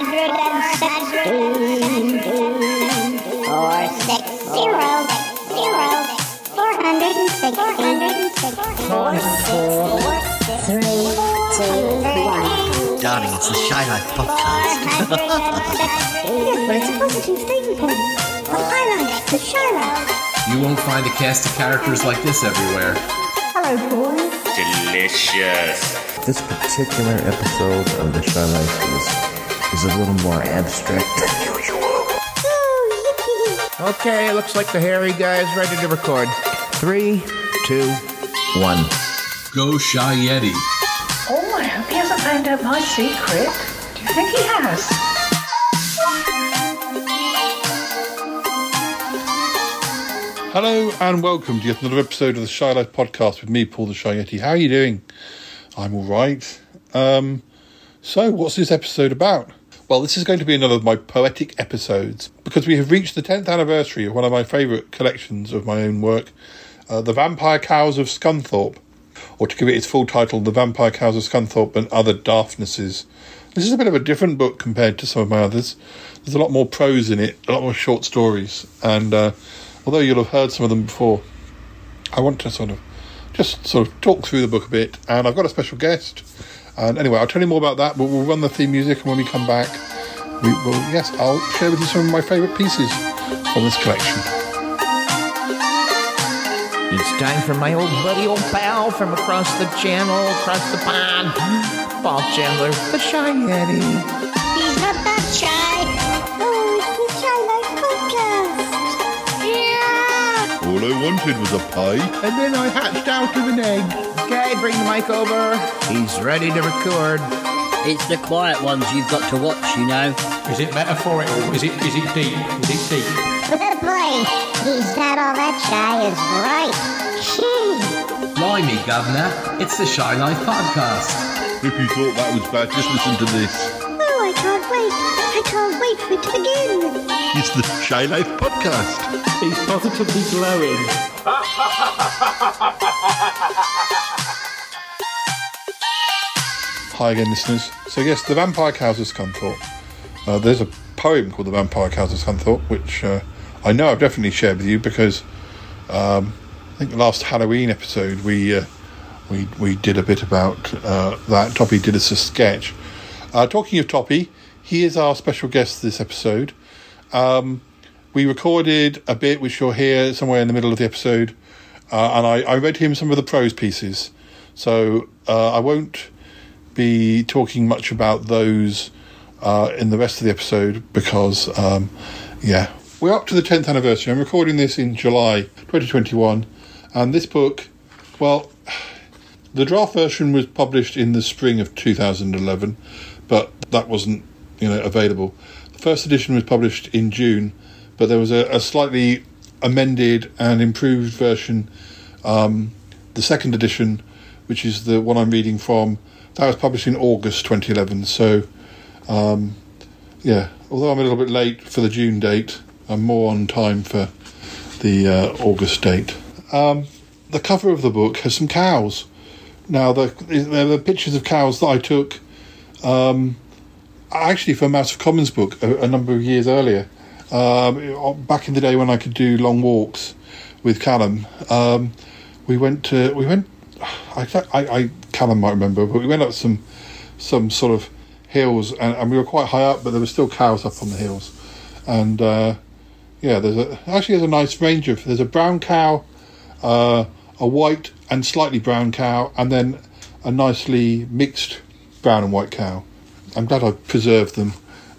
hundred and sixteen, four six zero zero, four hundred and sixteen, four six three two one. Darling, it's the Shy Life podcast. Yes, but it's a positive statement point. The highlight, the Shylock. You won't find a cast of characters like this everywhere. Hello, boys. Delicious. This particular episode of The Shy Life is, is a little more abstract than usual. Okay, looks like the hairy guy is ready to record. Three, two, one. Go Shy Yeti. Oh, I hope he hasn't found out my secret. Do you think he has? Hello and welcome to yet another episode of the Shy Life podcast with me, Paul the Shy Yeti. How are you doing? I'm all right. Um, so, what's this episode about? Well, this is going to be another of my poetic episodes because we have reached the 10th anniversary of one of my favourite collections of my own work, uh, The Vampire Cows of Scunthorpe, or to give it its full title, The Vampire Cows of Scunthorpe and Other Daftnesses. This is a bit of a different book compared to some of my others. There's a lot more prose in it, a lot more short stories, and uh, although you'll have heard some of them before, I want to sort of just sort of talk through the book a bit. And I've got a special guest. And anyway, I'll tell you more about that. But we'll run the theme music, and when we come back, we will. Yes, I'll share with you some of my favourite pieces from this collection. It's time for my old buddy, old pal from across the channel, across the pond. Paul Chandler, the Shy Yeti. He's not that shy. Oh, it's the Shy Life podcast. Yeah. All I wanted was a pie. And then I hatched out of an egg. Okay, bring the mic over. He's ready to record. It's the quiet ones you've got to watch, you know. Is it metaphorical? Is it is it deep? Is it deep? Fair play. He's not all that shy is right. Gee. Blimey, Governor. It's the Shy Life podcast. If you thought that was bad, just listen to this. Oh, I can't wait. I can't wait for it to begin. It's the Shy Life podcast. He's positively glowing. Hi again, listeners. So yes, the Vampire Cows of Scunthorpe. Uh, there's a poem called The Vampire Cows of Scunthorpe, which uh, I know I've definitely shared with you because um, I think the last Halloween episode we uh, we we did a bit about uh, that. Toppie did us a sketch. Uh, talking of Toppie, he is our special guest this episode. Um, we recorded a bit which you'll hear somewhere in the middle of the episode, uh, and I, I read him some of the prose pieces. So I won't be talking much about those uh, in the rest of the episode because, um, yeah, we're up to the 10th anniversary. I'm recording this in July 2021, and this book, well, the draft version was published in the spring of 2011, but that wasn't, you know, available. The first edition was published in June, but there was a, a slightly amended and improved version. Um, the second edition, which is the one I'm reading from, that was published in August 2011. So, um, yeah, although I'm a little bit late for the June date, I'm more on time for the uh, August date. Um, the cover of the book has some cows. Now, the, they're the pictures of cows that I took um, actually from Mouse of Commons book a, a number of years earlier. Um, back in the day when I could do long walks with Calum, um, we went to we went. I, I, I Calum might remember, but we went up some some sort of hills, and, and we were quite high up, but there were still cows up on the hills, and uh, yeah, there's a actually there's a nice range of there's a brown cow, uh, a white and slightly brown cow, and then a nicely mixed brown and white cow. I'm glad I preserved them.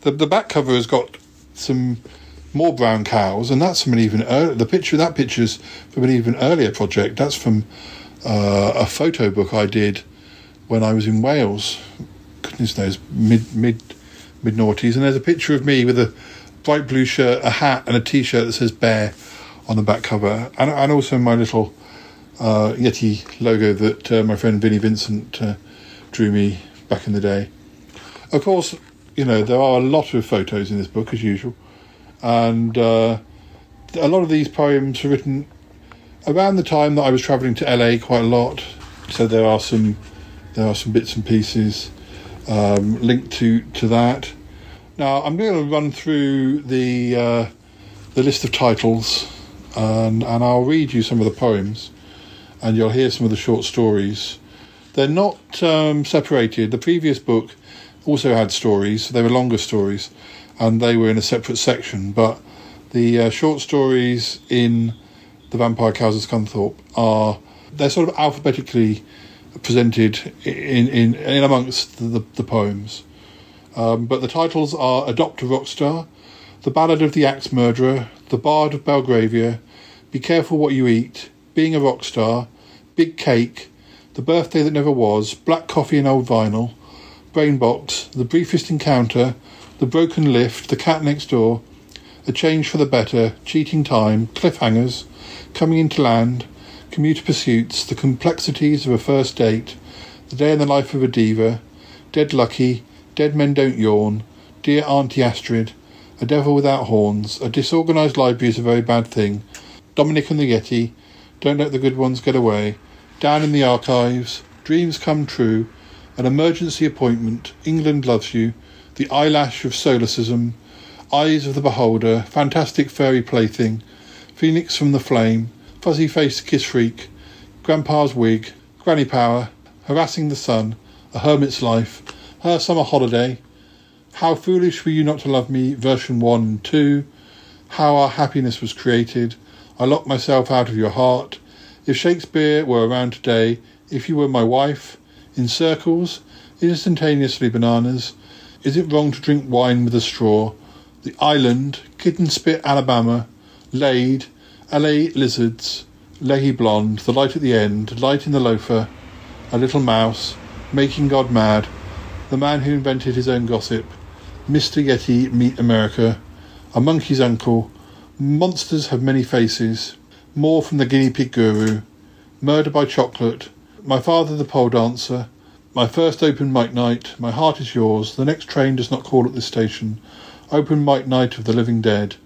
the the back cover has got some more brown cows, and that's from an even earlier. The picture that picture's from an even earlier project. That's from uh, a photo book I did when I was in Wales. Goodness knows, mid mid mid noughties, and there's a picture of me with a bright blue shirt, a hat, and a t-shirt that says "Bear" on the back cover, and and also my little uh, Yeti logo that uh, my friend Vinnie Vincent uh, drew me back in the day. Of course, you know there are a lot of photos in this book as usual, and uh, a lot of these poems were written around the time that I was travelling to LA quite a lot. So there are some there are some bits and pieces. um, link to to that. Now I'm going to run through the uh, the list of titles, and and I'll read you some of the poems, and you'll hear some of the short stories. They're not um, separated. The previous book also had stories. They were longer stories, and they were in a separate section. But the uh, short stories in the Vampire Cows of Scunthorpe are they're sort of alphabetically presented in in, in amongst the, the poems. Um, but the titles are Adopt a Rockstar, The Ballad of the Axe Murderer, The Bard of Belgravia, Be Careful What You Eat, Being a Rock Star, Big Cake, The Birthday That Never Was, Black Coffee and Old Vinyl, Brainbox, The Briefest Encounter, The Broken Lift, The Cat Next Door, A Change for the Better, Cheating Time, Cliffhangers, Coming into Land, Commuter Pursuits, The Complexities of a First Date, The Day in the Life of a Diva, Dead Lucky, Dead Men Don't Yawn, Dear Auntie Astrid, A Devil Without Horns, A Disorganized Library is a Very Bad Thing, Dominic and the Yeti, Don't Let the Good Ones Get Away, Down in the Archives, Dreams Come True, An Emergency Appointment, England Loves You, The Eyelash of Solecism, Eyes of the Beholder, Fantastic Fairy Plaything, Phoenix from the Flame, Fuzzy Faced Kiss Freak, Grandpa's Wig, Granny Power, Harassing the Sun, A Hermit's Life, Her Summer Holiday, How Foolish Were You Not to Love Me, version 1 and 2, How Our Happiness Was Created, I Locked Myself Out of Your Heart, If Shakespeare Were Around Today, If You Were My Wife, In Circles, Instantaneously Bananas, Is It Wrong to Drink Wine with a Straw, The Island, Kitten Spit, Alabama, Laid, LA Lizards, Leahy Blonde, The Light at the End, Light in the Loafer, A Little Mouse, Making God Mad, The Man Who Invented His Own Gossip, Mr. Yeti Meet America, A Monkey's Uncle, Monsters Have Many Faces, More from the Guinea Pig Guru, Murder by Chocolate, My Father the Pole Dancer, My First Open Mic Night, My Heart is Yours, The Next Train Does Not Call at This Station, Open Mic Night of the Living Dead,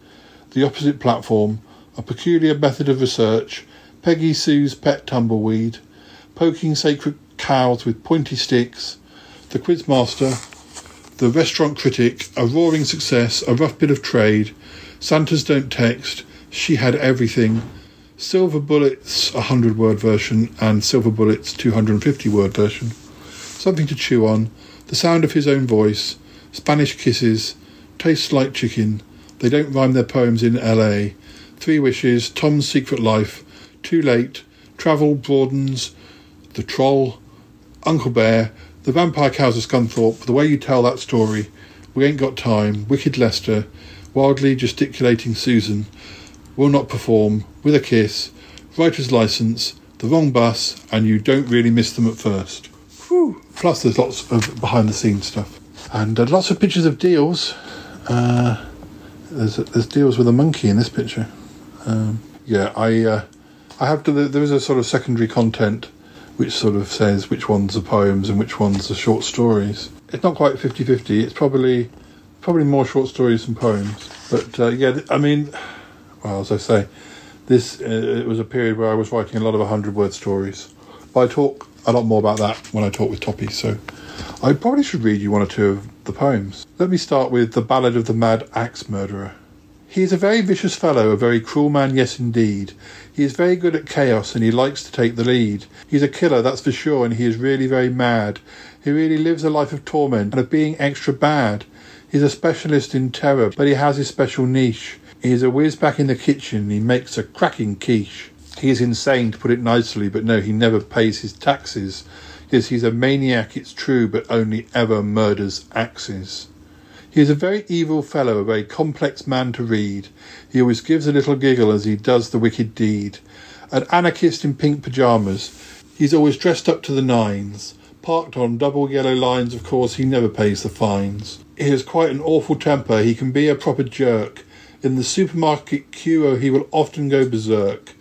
The Opposite Platform, A Peculiar Method of Research, Peggy Sue's Pet Tumbleweed, Poking Sacred Cows with Pointy Sticks, The Quizmaster, The Restaurant Critic, A Roaring Success, A Rough Bit of Trade, Santas Don't Text, She Had Everything, Silver Bullets, a 100 word version, and Silver Bullets, 250 word version. Something to chew on, The Sound of His Own Voice, Spanish Kisses, Tastes Like Chicken, They Don't Rhyme Their Poems in LA, Three Wishes, Tom's Secret Life, Too Late, Travel Broadens, The Troll, Uncle Bear, The Vampire Cows of Scunthorpe, The Way You Tell That Story, We Ain't Got Time, Wicked Lester, Wildly Gesticulating Susan, Will Not Perform, With a Kiss, Writer's License, The Wrong Bus, and You Don't Really Miss Them at First. Plus, there's lots of behind the scenes stuff. And uh, lots of pictures of deals. Uh, there's, there's deals with a monkey in this picture. Um, yeah, I uh, I have to. There is a sort of secondary content which sort of says which ones are poems and which ones are short stories. It's not quite 50-50. It's probably probably more short stories than poems. But uh, yeah, I mean, well, as I say, this uh, it was a period where I was writing a lot of hundred word stories. But I talk a lot more about that when I talk with Toppie. So I probably should read you one or two of the poems. Let me start with the Ballad of the Mad Axe Murderer. He is a very vicious fellow, a very cruel man, yes indeed. He is very good at chaos and he likes to take the lead. He's a killer, that's for sure, and he is really very mad. He really lives a life of torment and of being extra bad. He's a specialist in terror, but he has his special niche. He is a whiz back in the kitchen he makes a cracking quiche. He is insane, to put it nicely, but no, he never pays his taxes. Yes, he's a maniac, it's true, but only ever murders axes. He is a very evil fellow, a very complex man to read. He always gives a little giggle as he does the wicked deed. An anarchist in pink pyjamas. He's always dressed up to the nines. Parked on double yellow lines, of course, he never pays the fines. He has quite an awful temper. He can be a proper jerk. In the supermarket queue, he will often go berserk.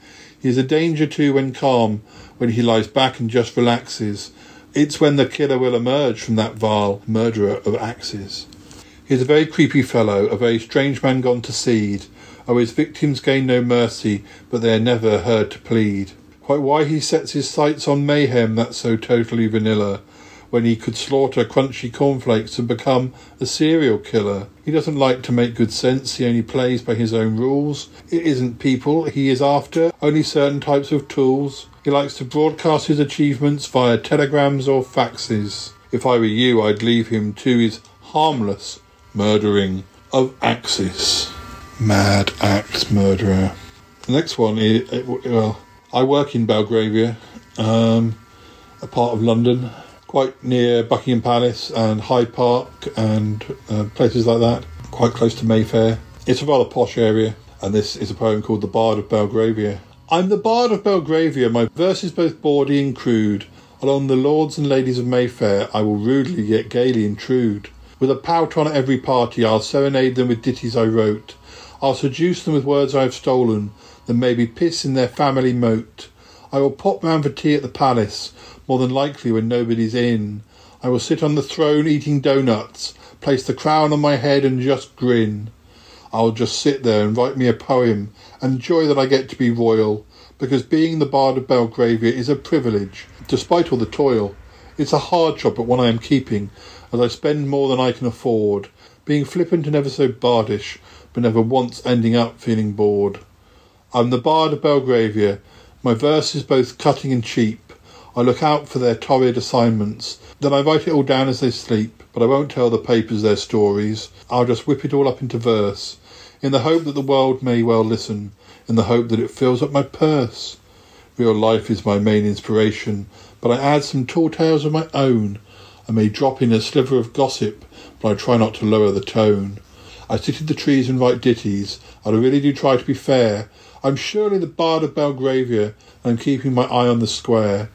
He is a danger too when calm, when he lies back and just relaxes. It's when the killer will emerge from that vile murderer of axes. He is a very creepy fellow, a very strange man gone to seed. Oh, his victims gain no mercy, but they are never heard to plead. Quite why he sets his sights on mayhem that's so totally vanilla. When he could slaughter crunchy cornflakes and become a serial killer. He doesn't like to make good sense, he only plays by his own rules. It isn't people he is after, only certain types of tools. He likes to broadcast his achievements via telegrams or faxes. If I were you, I'd leave him to his harmless murdering of Axis. Mad axe murderer. The next one is, well, I work in Belgravia, um, a part of London, quite near Buckingham Palace and Hyde Park and uh, places like that, quite close to Mayfair. It's a rather posh area, and this is a poem called The Bard of Belgravia. I'm the Bard of Belgravia, my verse is both bawdy and crude. Along the lords and ladies of Mayfair I will rudely yet gaily intrude. With a pout on every party I'll serenade them with ditties I wrote. I'll seduce them with words I have stolen, that maybe piss in their family moat. I will pop round for tea at the palace, more than likely when nobody's in. I will sit on the throne eating doughnuts, place the crown on my head and just grin. I'll just sit there and write me a poem and joy that I get to be royal, because being the Bard of Belgravia is a privilege, despite all the toil. It's a hard job, but one I am keeping, as I spend more than I can afford, being flippant and ever so bardish, but never once ending up feeling bored. I'm the Bard of Belgravia. My verse is both cutting and cheap. I look out for their torrid assignments. Then I write it all down as they sleep, but I won't tell the papers their stories. I'll just whip it all up into verse, in the hope that the world may well listen, in the hope that it fills up my purse. Real life is my main inspiration, but I add some tall tales of my own. I may drop in a sliver of gossip, but I try not to lower the tone. I sit in the trees and write ditties, and I really do try to be fair. I'm surely the Bard of Belgravia, and I'm keeping my eye on the square.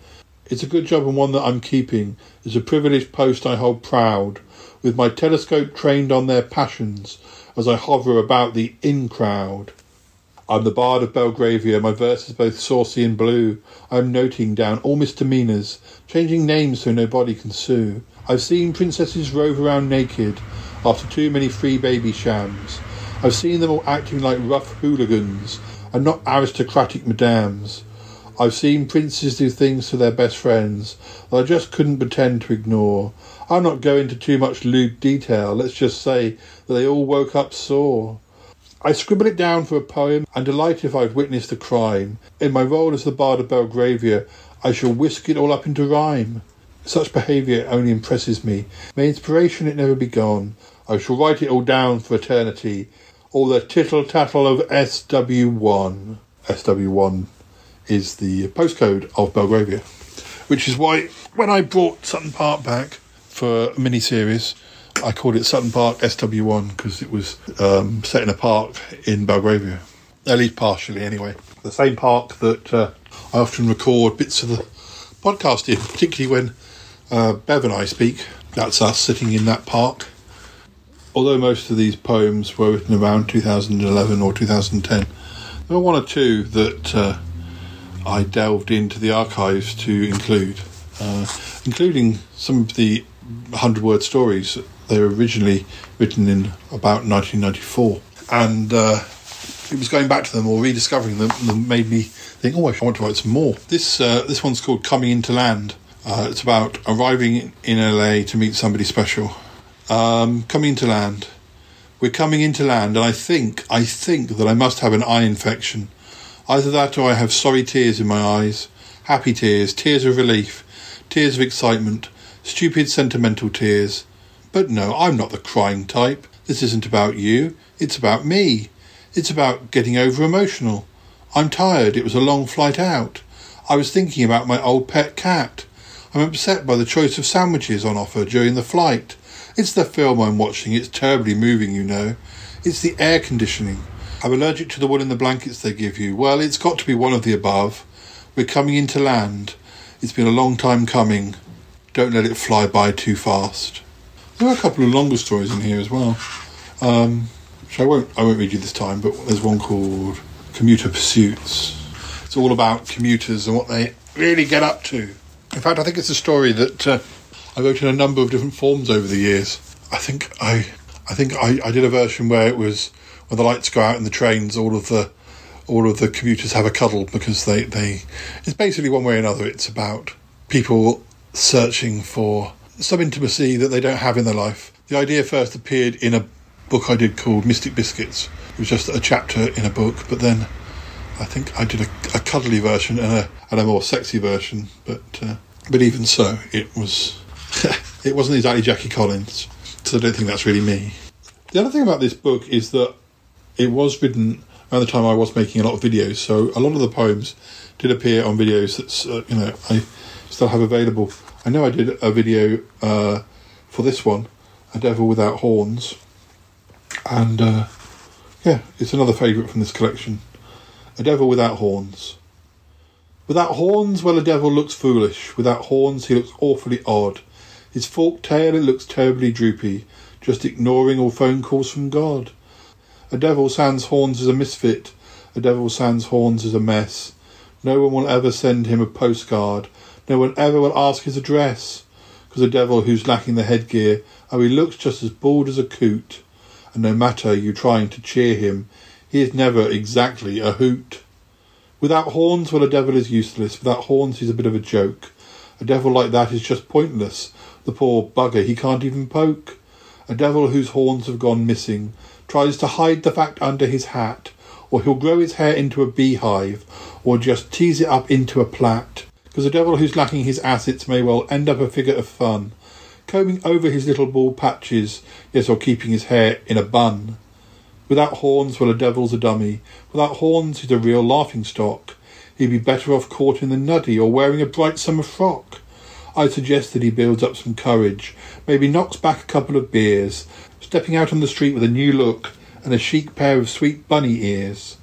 It's a good job and one that I'm keeping. It's a privileged post I hold proud, with my telescope trained on their passions as I hover about the in crowd. I'm the Bard of Belgravia, my verse is both saucy and blue. I'm noting down all misdemeanours, changing names so nobody can sue. I've seen princesses rove around naked after too many free Babychams. I've seen them all acting like rough hooligans and not aristocratic madams. I've seen princes do things to their best friends that I just couldn't pretend to ignore. I'll not go into too much lewd detail, let's just say that they all woke up sore. I scribble it down for a poem and delight if I've witnessed a crime. In my role as the Bard of Belgravia, I shall whisk it all up into rhyme. Such behaviour only impresses me. May inspiration it never be gone. I shall write it all down for eternity. All the tittle tattle of SW1. SW1 is the postcode of Belgravia, which is why when I brought Sutton Park back for a mini series, I called it Sutton Park SW1 because it was um, set in a park in Belgravia, at least partially anyway. The same park that uh, I often record bits of the podcast in, particularly when uh, Bev and I speak. That's us sitting in that park. Although most of these poems were written around 2011 or 2010, there were one or two that uh, I delved into the archives to include, uh, including some of the 100 word stories. They were originally written in about 1994. And uh, it was going back to them or rediscovering them that made me think, oh, I want to write some more. This, uh, this one's called Coming Into Land. Uh, it's about arriving in LA to meet somebody special. Um, coming to land. We're coming into land, and I think, I think that I must have an eye infection. Either that or I have sorry tears in my eyes, happy tears, tears of relief, tears of excitement, stupid sentimental tears. But no, I'm not the crying type. This isn't about you. It's about me. It's about getting over emotional. I'm tired. It was a long flight out. I was thinking about my old pet cat. I'm upset by the choice of sandwiches on offer during the flight. It's the film I'm watching. It's terribly moving, you know. It's the air conditioning. I'm allergic to the wool in the blankets they give you. Well, it's got to be one of the above. We're coming into land. It's been a long time coming. Don't let it fly by too fast. There are a couple of longer stories in here as well, um, which I won't I won't read you this time. But there's one called Commuter Pursuits. It's all about commuters and what they really get up to. In fact, I think it's a story that uh, I wrote in a number of different forms over the years. I think I I think I, I did a version where it was when the lights go out in the trains, all of the all of the commuters have a cuddle because they, they it's basically one way or another it's about people searching for some intimacy that they don't have in their life. The idea first appeared in a book I did called Mystic Biscuits. It was just a chapter in a book, but then I think I did a, a cuddly version and a, and a more sexy version. But uh, but even so, it was it wasn't exactly Jackie Collins, so I don't think that's really me. The other thing about this book is that it was written around the time I was making a lot of videos, so a lot of the poems did appear on videos that uh, you know I still have available. I know I did a video uh, for this one, A Devil Without Horns, and uh, yeah, it's another favourite from this collection. A Devil Without Horns. Without horns, well, a devil looks foolish. Without horns, he looks awfully odd. His forked tail, it looks terribly droopy, just ignoring all phone calls from God. A devil sans horns is a misfit. A devil sans horns is a mess. No one will ever send him a postcard. No one ever will ask his address. Because a devil who's lacking the headgear, oh, he looks just as bald as a coot. And no matter you trying to cheer him, he is never exactly a hoot. Without horns, well, a devil is useless. Without horns, he's a bit of a joke. A devil like that is just pointless. The poor bugger, he can't even poke. A devil whose horns have gone missing tries to hide the fact under his hat, or he'll grow his hair into a beehive, or just tease it up into a plait. Because a devil who's lacking his assets may well end up a figure of fun, combing over his little bald patches, yes, or keeping his hair in a bun. Without horns, well, a devil's a dummy. Without horns, he's a real laughing stock. He'd be better off caught in the nuddy or wearing a bright summer frock. I suggest that he builds up some courage, maybe knocks back a couple of beers, stepping out on the street with a new look and a chic pair of sweet bunny ears.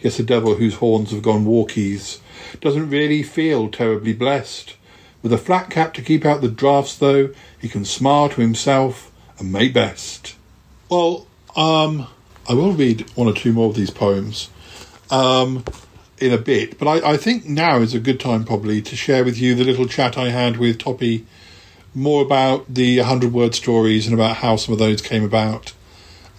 Yes, a devil whose horns have gone walkies doesn't really feel terribly blessed. With a flat cap to keep out the drafts, though, he can smile to himself and may best. Well, um, I will read one or two more of these poems um, in a bit, but I, I think now is a good time probably to share with you the little chat I had with Toppie more about the 100 word stories and about how some of those came about,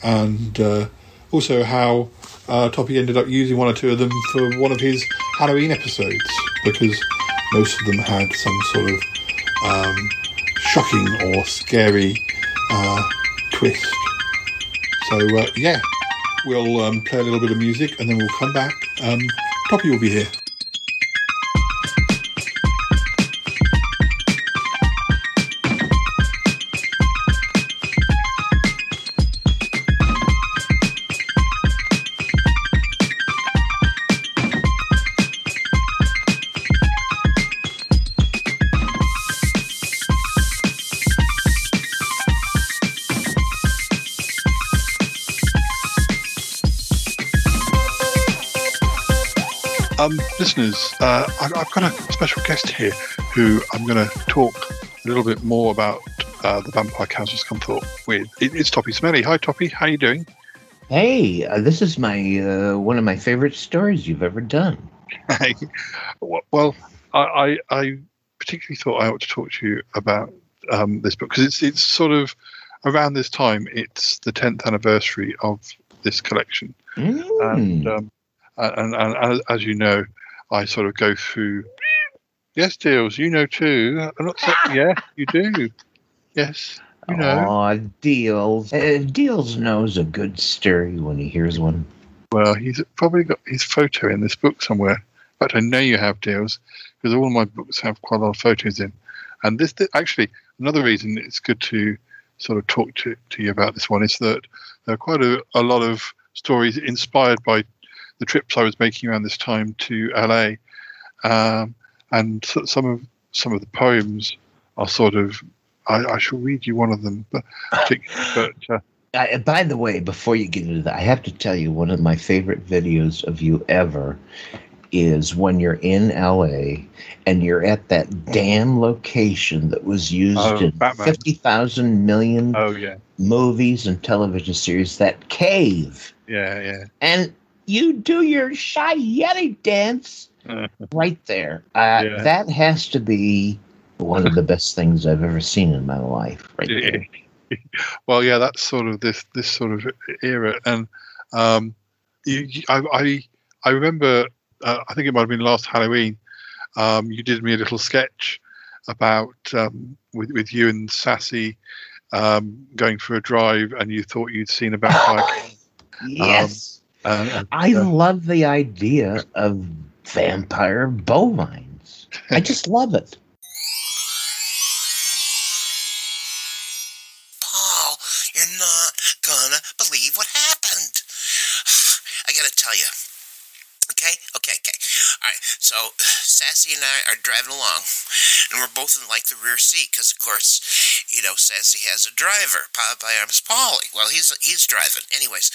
and uh, also how uh, Toppie ended up using one or two of them for one of his Halloween episodes because most of them had some sort of um, shocking or scary uh, twist. So, uh, yeah, we'll um, play a little bit of music and then we'll come back. Um, Toppie will be here. Listeners, uh, I- I've got a special guest here who I'm going to talk a little bit more about uh, the Vampire Cows of Scunthorpe with. It, it's Toppie Smellie. Hi, Toppie. How are you doing? Hey, uh, this is my uh, one of my favorite stories you've ever done. Hey. well, I, I, I particularly thought I ought to talk to you about um, this book because it's it's sort of around this time. It's the 10th anniversary of this collection, and, um, and, and and as you know, I sort of go through. Yes, deals. You know too. I'm not saying, yeah, you do. Yes, you know. Aw, Deals. Uh, Deals knows a good story when he hears one. Well, he's probably got his photo in this book somewhere. In fact, I know you have deals because all my books have quite a lot of photos in. And this, th- actually, another reason it's good to sort of talk to, to you about this one is that there are quite a, a lot of stories inspired by the trips I was making around this time to LA, um, and so, some of some of the poems are sort of. I, I shall read you one of them, but, but uh, I, by the way, before you get into that, I have to tell you one of my favorite videos of you ever is when you're in LA and you're at that damn location that was used Oh, in Batman. 50,000 million oh yeah, movies and television series, that cave. yeah, yeah. And you do your Shy Yeti dance right there. Uh, Yeah. That has to be one of the best things I've ever seen in my life, right there. well, yeah, that's sort of this this sort of era, and um, you, you- I, I I remember. Uh, I think it might have been last Halloween. Um, you did me a little sketch, about um, with with you and Sassy um, going for a drive, and you thought you'd seen a vampire. Yes. I uh, love the idea of vampire bovines. I just love it. Paul, you're not gonna believe what happened. I gotta tell you. Okay, okay, okay. All right. So Sassy and I are driving along, and we're both in like the rear seat because, of course, you know, Sassy has a driver. Popeye arms Polly. Well, he's he's driving, anyways.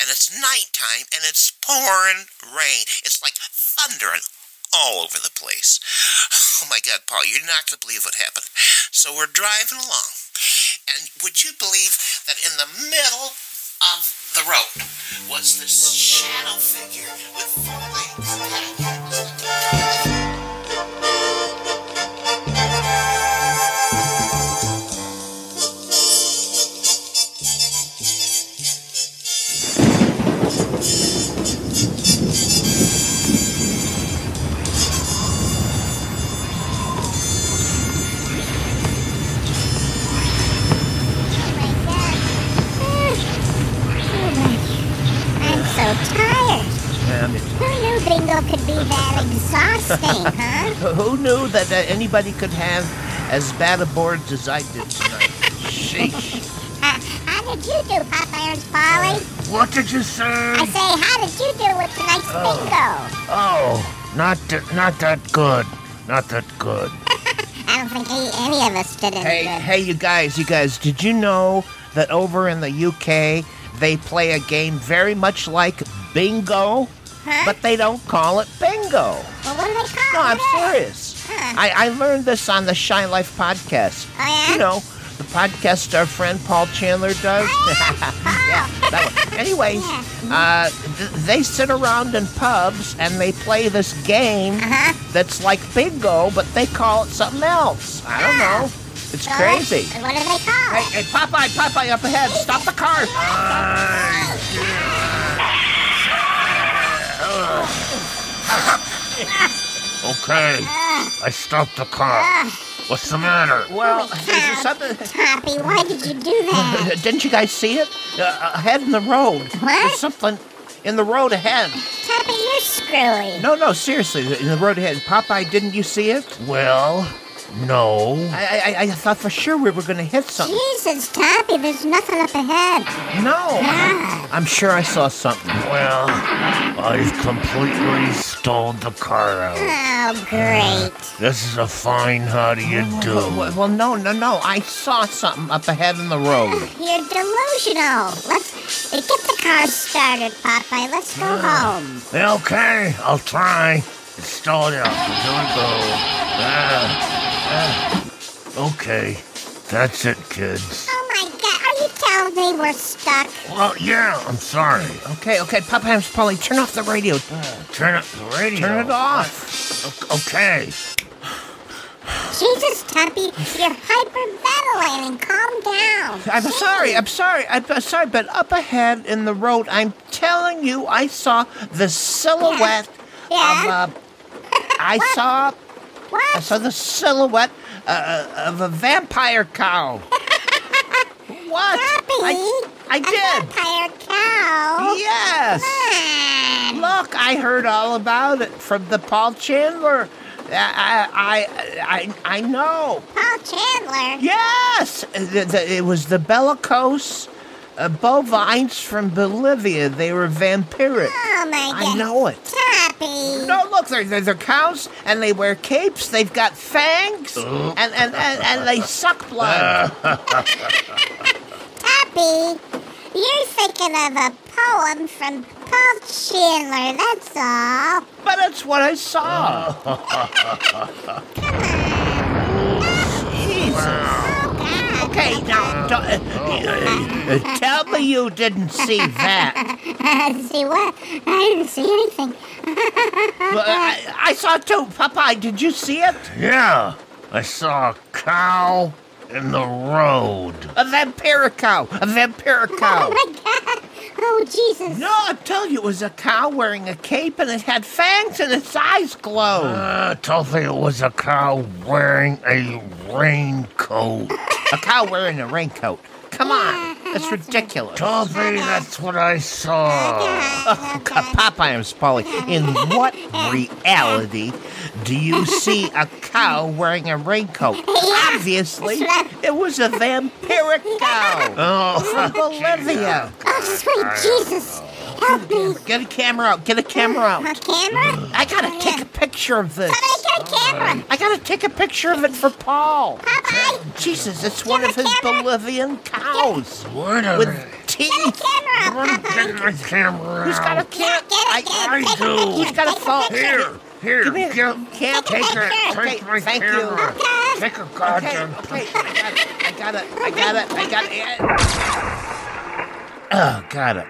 And it's nighttime, and it's pouring rain. It's like thundering all over the place. Oh my God, Paul, you're not gonna believe what happened. So we're driving along, and would you believe that in the middle of the road was this shadow figure with four legs? That uh, anybody could have as bad a board as I did tonight? Sheesh. Uh, how did you do, Popeye's Polly? What did you say? I say, how did you do with tonight's bingo? Oh, not th- not that good. Not that good. I don't think any, any of us did any Hey, good. hey, you guys, you guys, did you know that over in the UK they play a game very much like bingo, Huh? but they don't call it bingo? well, what do they call it? No, I'm serious. I, I learned this on the Shy Life podcast. Oh, yeah? You know, the podcast our friend Paul Chandler does. yeah, that one. Anyways, uh, th- they sit around in pubs and they play this game Uh-huh. that's like bingo, but they call it something else. I don't know. It's So crazy. What, what do they call Hey, it? hey, Popeye, Popeye, up ahead! Stop the car! Okay, I stopped the car. What's the matter? Well, Holy is there something? Toppie, why did you do that? Didn't you guys see it? Uh, ahead in the road. What? There's something in the road ahead. Toppie, you're screwy. No, no, seriously, in the road ahead. Popeye, didn't you see it? Well, no. I, I, I thought for sure we were going to hit something. Jesus, Toppie, there's nothing up ahead. No, I'm, I'm sure I saw something. Well, I've completely stalled the car out. Oh, great. Uh, this is a fine how do you do. Well, well, well, no, no, no. I saw something up ahead in the road. Ah, you're delusional. Let's get the car started, Popeye. Let's go home. Okay, I'll try. It's stalled out. Here we go. Ah, ah. Okay, that's it, kids. Oh my god, are you telling me we're stuck? Well, yeah, I'm sorry. Okay, okay, Popeye's Polly, turn off the radio. Turn up the radio. Turn it off. O- Okay. Jesus, Toppie, you're hyperventilating. Calm down. I'm sorry, I'm sorry, I'm uh, sorry, but up ahead in the road, I'm telling you, I saw the silhouette Yeah. of a. I saw, I saw the silhouette uh, of a vampire cow. what? Toppie, I, I did. A vampire cow. Yes. Look, I heard all about it from the Paul Chandler. I, I, I, I know. Paul Chandler. Yes, it was the bellicose uh, bovines from Bolivia. They were vampiric. Oh my god. I know it. Toppie. No, look, they're, they're, they're cows, and they wear capes. They've got fangs, Uh. and, and, and, and they suck blood. Toppie, you're thinking of a poem from Paul Chandler, that's all. but it's what I saw. Come on. Jesus. Okay, now, don't, uh, uh, tell me you didn't see that. see what? I didn't see anything. Well, I, I saw it too. Popeye, did you see it? Yeah, I saw a cow in the road. A vampiric cow. A vampiric cow. Oh my god! Oh, Jesus. No, I'm telling you, it was a cow wearing a cape and it had fangs and its eyes glowed. Uh, told you it was a cow wearing a raincoat. a cow wearing a raincoat. Come on, that's ridiculous. Told me that's what I saw. Oh, God, Popeye and Spolly, in what reality do you see a cow wearing a raincoat? Obviously, it was a vampiric cow Oh, from Bolivia. Oh, sweet Jesus. Help. Get a camera out. Get a camera out. A camera? I gotta take a picture of this. Somebody get a camera. I gotta take a picture of it for Paul. Popeye. Jesus, it's one of his Bolivian cows What a... with teeth. Camera, Popeye. Get my camera Who's got a out. cam? Get it, get it. I, Take do. picture, Who's got a phone? Here, here, Give me a get, cam. take it, Okay, take my thank camera. you. Okay. Take a Okay, okay, I got it. I got it. I got it. I got it. Oh, got it.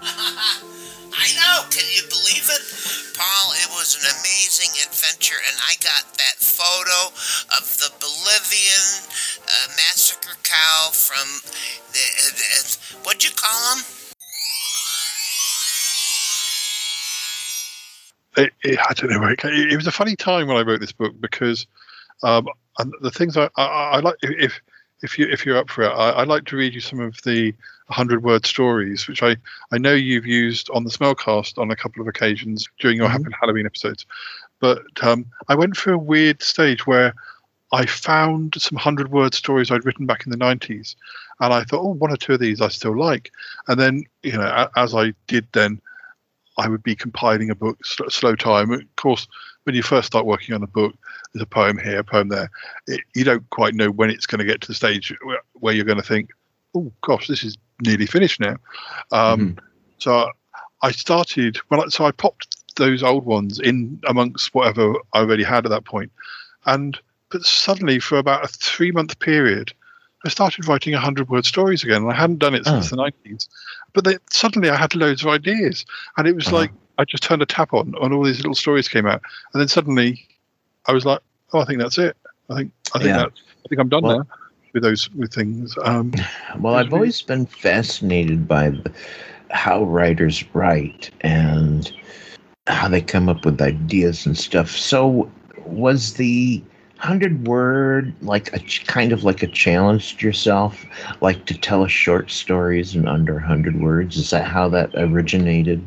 I know. Can you believe it? Paul, it was an amazing adventure, and I got that photo of the Bolivian uh, massacre cow from the. The what'd you call him? it, it, I don't know. It, it was a funny time when I wrote this book because um, the things I, I, I like if if you if you're up for it, I, I'd like to read you some of the hundred word stories, which I I know you've used on the Smellcast on a couple of occasions during your Happy Halloween episodes. But um, I went through a weird stage where I found some hundred word stories I'd written back in the 90s. And I thought, oh, one or two of these I still like. And then, you know, a- as I did then, I would be compiling a book, sl- slow time. Of course, when you first start working on a book, there's a poem here, a poem there. It, you don't quite know when it's going to get to the stage where, where you're going to think, oh, gosh, this is nearly finished now. Um, So I started, well, so I popped those old ones in amongst whatever I already had at that point. And, but suddenly for about a three month period, I started writing 100 word stories again. And I hadn't done it since the 90s. But they, suddenly I had loads of ideas. And it was like I just turned a tap on, and all these little stories came out. And then suddenly I was like, oh, I think that's it. I think, I think, Yeah. that, I think I'm done Well- now with those with things. Um, Well, I've always been fascinated by the, how writers write and how they come up with ideas and stuff. So, was the hundred word like a kind of like a challenge to yourself, like to tell a short stories in under hundred words? Is that how that originated?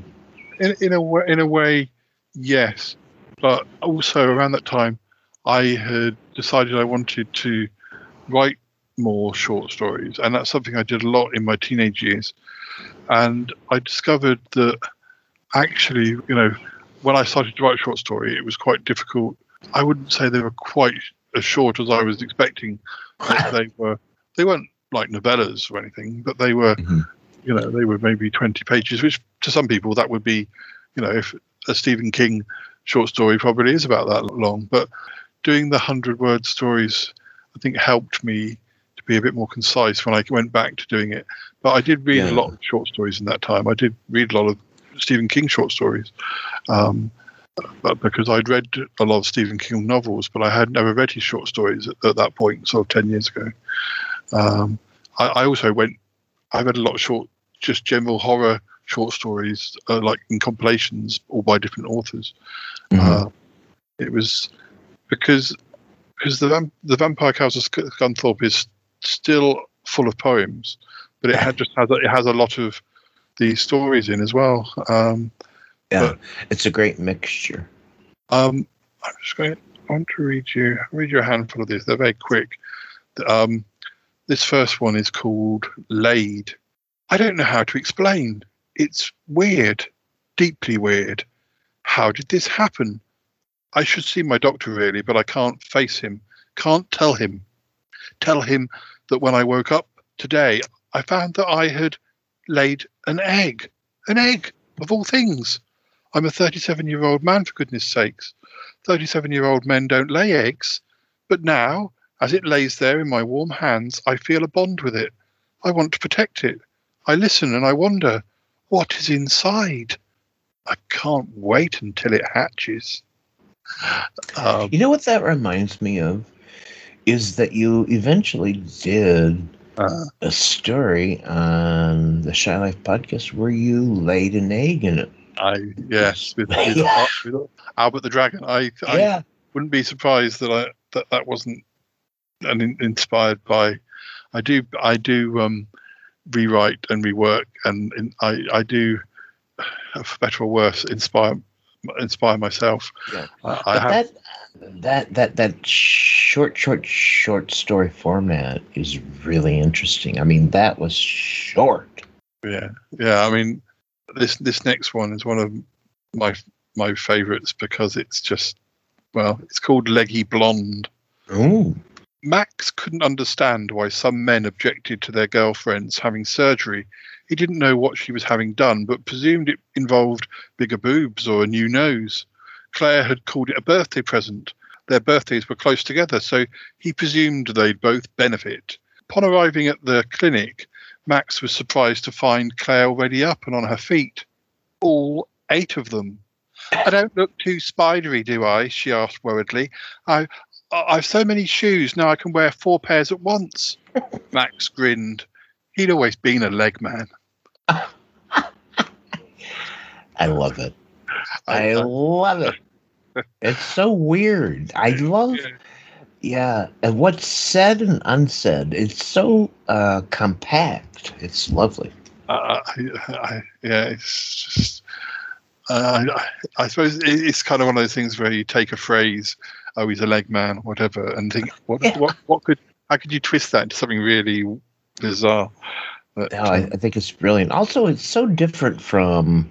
in, in a way, in a way, yes. But also around that time, I had decided I wanted to write more short stories, and that's something I did a lot in my teenage years. And I discovered that actually, you know, when I started to write short story, it was quite difficult. I wouldn't say they were quite as short as I was expecting. they were. They weren't like novellas or anything, but they were Mhm. you know they were maybe 20 pages which to some people that would be you know if a stephen king short story probably is about that long but doing the 100 word stories i think helped me to be a bit more concise when i went back to doing it but i did read Yeah. a lot of short stories in that time i did read a lot of stephen king short stories um, but because I'd read a lot of Stephen King novels, but I had never read his short stories at, at that point, sort of 10 years ago. Um, I, I also went, I read a lot of short, just general horror short stories, uh, like in compilations, all by different authors. Mhm. Uh, it was because because the the Vampire Cows of Scunthorpe is still full of poems, but it had just has a, it has a lot of these stories in as well. Um, yeah, but- it's a great mixture. um, I'm just going. I want to read you read you a handful of these. They're very quick. Um, this first one is called Laid. I don't know how to explain. It's weird, deeply weird. How did this happen? I should see my doctor really, but I can't face him. Can't tell him. Tell him that when I woke up today, I found that I had laid an egg. An egg, of all things. I'm a 37 year old man, for goodness sakes. 37 year old men don't lay eggs. But now, as it lays there in my warm hands, I feel a bond with it. I want to protect it. I listen and I wonder, what is inside? I can't wait until it hatches. Um, You know what that reminds me of? Is that you eventually did Uh, a story on the Shy Life podcast where you laid an egg in it. I yes, with, with, with Albert the Dragon. I, I Yeah. wouldn't be surprised that I that that wasn't an in, inspired by. I do I do um, rewrite and rework, and, and I I do, for better or worse, inspire inspire myself. Yeah. I, I have that that that that short short short story format is really interesting. I mean, that was short. Yeah, yeah. I mean, this this next one is one of my my favourites because it's just well, it's called Leggy Blonde. Ooh. Max couldn't understand why some men objected to their girlfriends having surgery. He didn't know what she was having done, but presumed it involved bigger boobs or a new nose. Claire had called it a birthday present. Their birthdays were close together, so he presumed they'd both benefit. Upon arriving at the clinic, Max was surprised to find Claire already up and on her feet. All eight of them. I don't look too spidery, do I? she asked worriedly. I, I've so many shoes now I can wear four pairs at once. Max grinned. He'd always been a leg man. I love it. I love it. It's so weird. I love yeah, and what's said and unsaid, it's so uh compact. It's lovely. Uh, I, I, yeah, it's just. Uh, I, I suppose it's kind of one of those things where you take a phrase, "Oh, he's a leg man," whatever, and think, "What? What? What could? How could you twist that into something really bizarre?" But, No, I, I think it's brilliant. Also, it's so different from,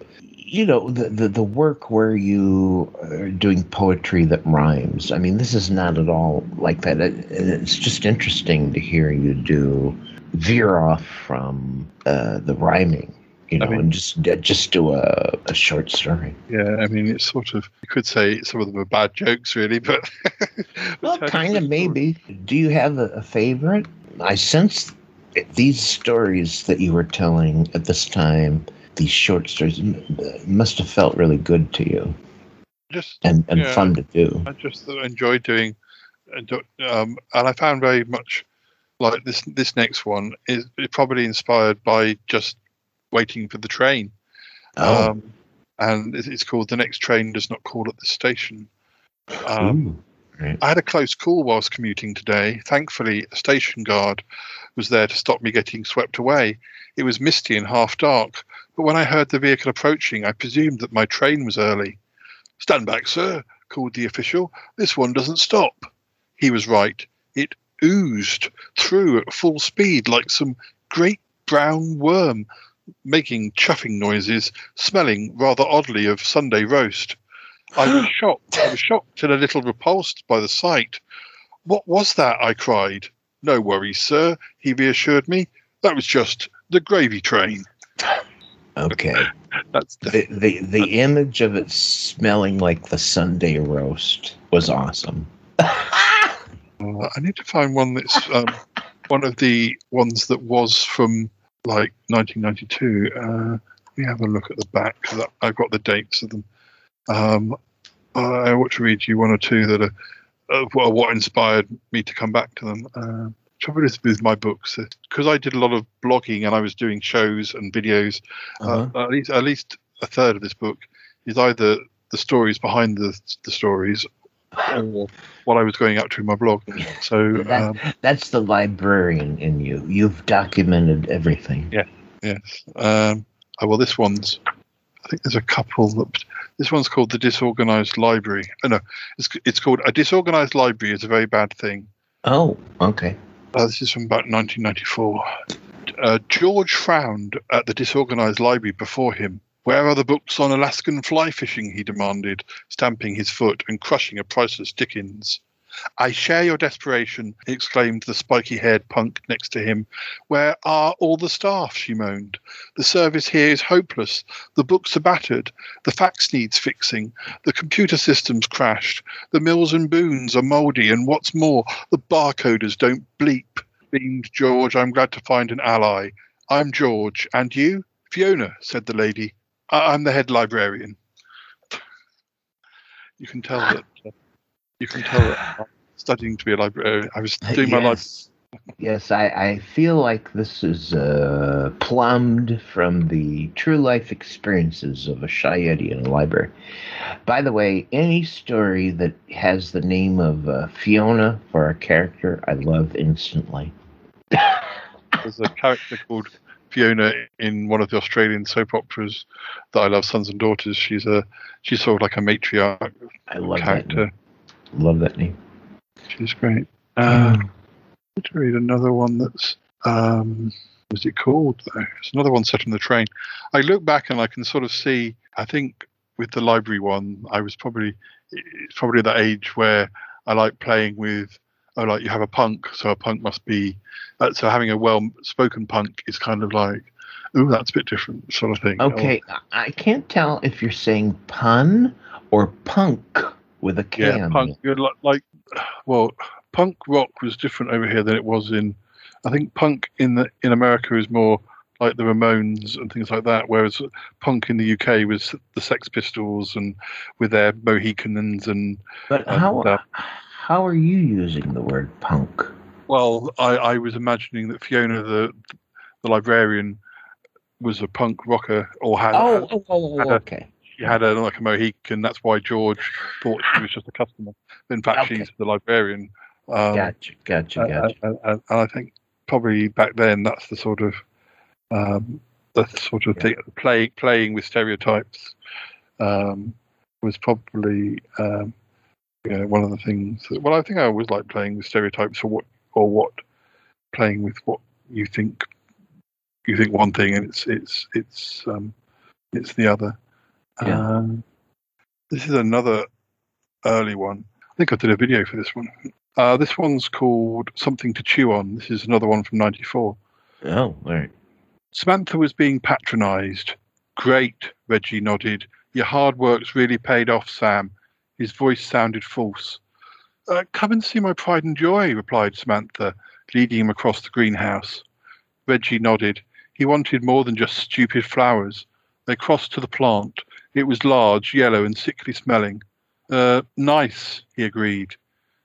you know, the, the, the work where you are doing poetry that rhymes. I mean, this is not at all like that. It, it's just interesting to hear you do veer off from uh, the rhyming, you know, and just just do a, a short story. Yeah, I mean, it's sort of you could say some of them are bad jokes, really, but Well, kind of maybe. Do you have a, a favorite? I sense these stories that you were telling at this time, these short stories, m- must have felt really good to you just and, and yeah, fun to do. I just enjoyed doing, um, and I found very much like this. This next one is probably inspired by just waiting for the train. Oh. Um, and it's called "The Next Train Does Not Call at the Station." Um, I had a close call whilst commuting today. Thankfully, a station guard was there to stop me getting swept away. It was misty and half dark, but when I heard the vehicle approaching, I presumed that my train was early. Stand back, sir, called the official. This one doesn't stop. He was right. It oozed through at full speed like some great brown worm, making chuffing noises, smelling rather oddly of Sunday roast. I was shocked. I was shocked and a little repulsed by the sight. What was that? I cried. No worries, sir, he reassured me. That was just the gravy train. Okay. That's the, the the image of it smelling like the Sunday roast was awesome. Uh, I need to find one that's um, one of the ones that was from like 1992. Uh, let me have a look at the back because I've got the dates of them. Um, I want to read you one or two that are uh, what, what inspired me to come back to them. Uh, trouble is with my books because I did a lot of blogging and I was doing shows and videos. uh at least at least a third of this book is either the stories behind the the stories or what I was going up to in my blog. So That, um, that's the librarian in you. You've documented everything. Yeah. Yes. Um, oh, well, this one's. I think there's a couple that. This one's called the disorganized library. Oh, no, it's it's called a disorganized library is a very bad thing. Oh, okay. Uh, this is from about 1994. Uh, George frowned at the disorganized library before him. Where are the books on Alaskan fly fishing? he demanded, stamping his foot and crushing a priceless Dickens. I share your desperation, exclaimed the spiky haired punk next to him. Where are all the staff? she moaned. The service here is hopeless. The books are battered. The fax needs fixing. The computer system's crashed. The mills and boons are mouldy. And what's more, the barcoders don't bleep. Beamed George, I'm glad to find an ally. I'm George. And you? Fiona, said the lady. I- I'm the head librarian. You can tell that. Uh, Uh, you can tell that I'm studying to be a librarian. I was doing my life. Yes. Yes, I, I feel like this is uh, plumbed from the true life experiences of a shy in a library. By the way, any story that has the name of uh, Fiona for a character, I love instantly. There's a character called Fiona in one of the Australian soap operas that I love, Sons and Daughters. She's a she's sort of like a matriarch I love character. Love that name. She's great. Um, let's read another one that's um, what's it called though? It's another one set on the train. I look back and I can sort of see. I think with the library one, I was probably it's probably that age where I like playing with. Oh, like you have a punk, so a punk must be. Uh, so having a well-spoken punk is kind of like, ooh, that's a bit different, sort of thing. Okay, I I can't tell if you're saying pun or punk with a K Yeah, punk. like, like, well, punk rock was different over here than it was in. I think punk in the in America is more like the Ramones and things like that, whereas punk in the UK was the Sex Pistols and with their Mohicans and. But and, how uh, how are you using the word punk? well, I, I was imagining that Fiona the the librarian was a punk rocker or had. Oh, had- oh, oh, oh, a- okay. She had a like a Mohican. That's why George thought she was just a customer. In fact, Okay. she's the librarian. Um, Gotcha, gotcha, Uh, gotcha. uh, uh, and I think probably back then that's the sort of um, the sort of thing play, playing with stereotypes um, was probably um, you know, one of the things. That, well, I think I always like playing with stereotypes or what or what playing with what you think you think one thing and it's it's it's um, it's the other. Yeah. Um, this is another early one. I think I did a video for this one. Uh, this one's called Something to Chew On. This is another one from 94. Oh, all right. Samantha was being patronized. Great, Reggie nodded. Your hard work's really paid off, Sam. His voice sounded false. Uh, come and see my pride and joy, replied Samantha, leading him across the greenhouse. Reggie nodded. He wanted more than just stupid flowers. They crossed to the plant. It was large, yellow, and sickly smelling. Uh, nice, he agreed.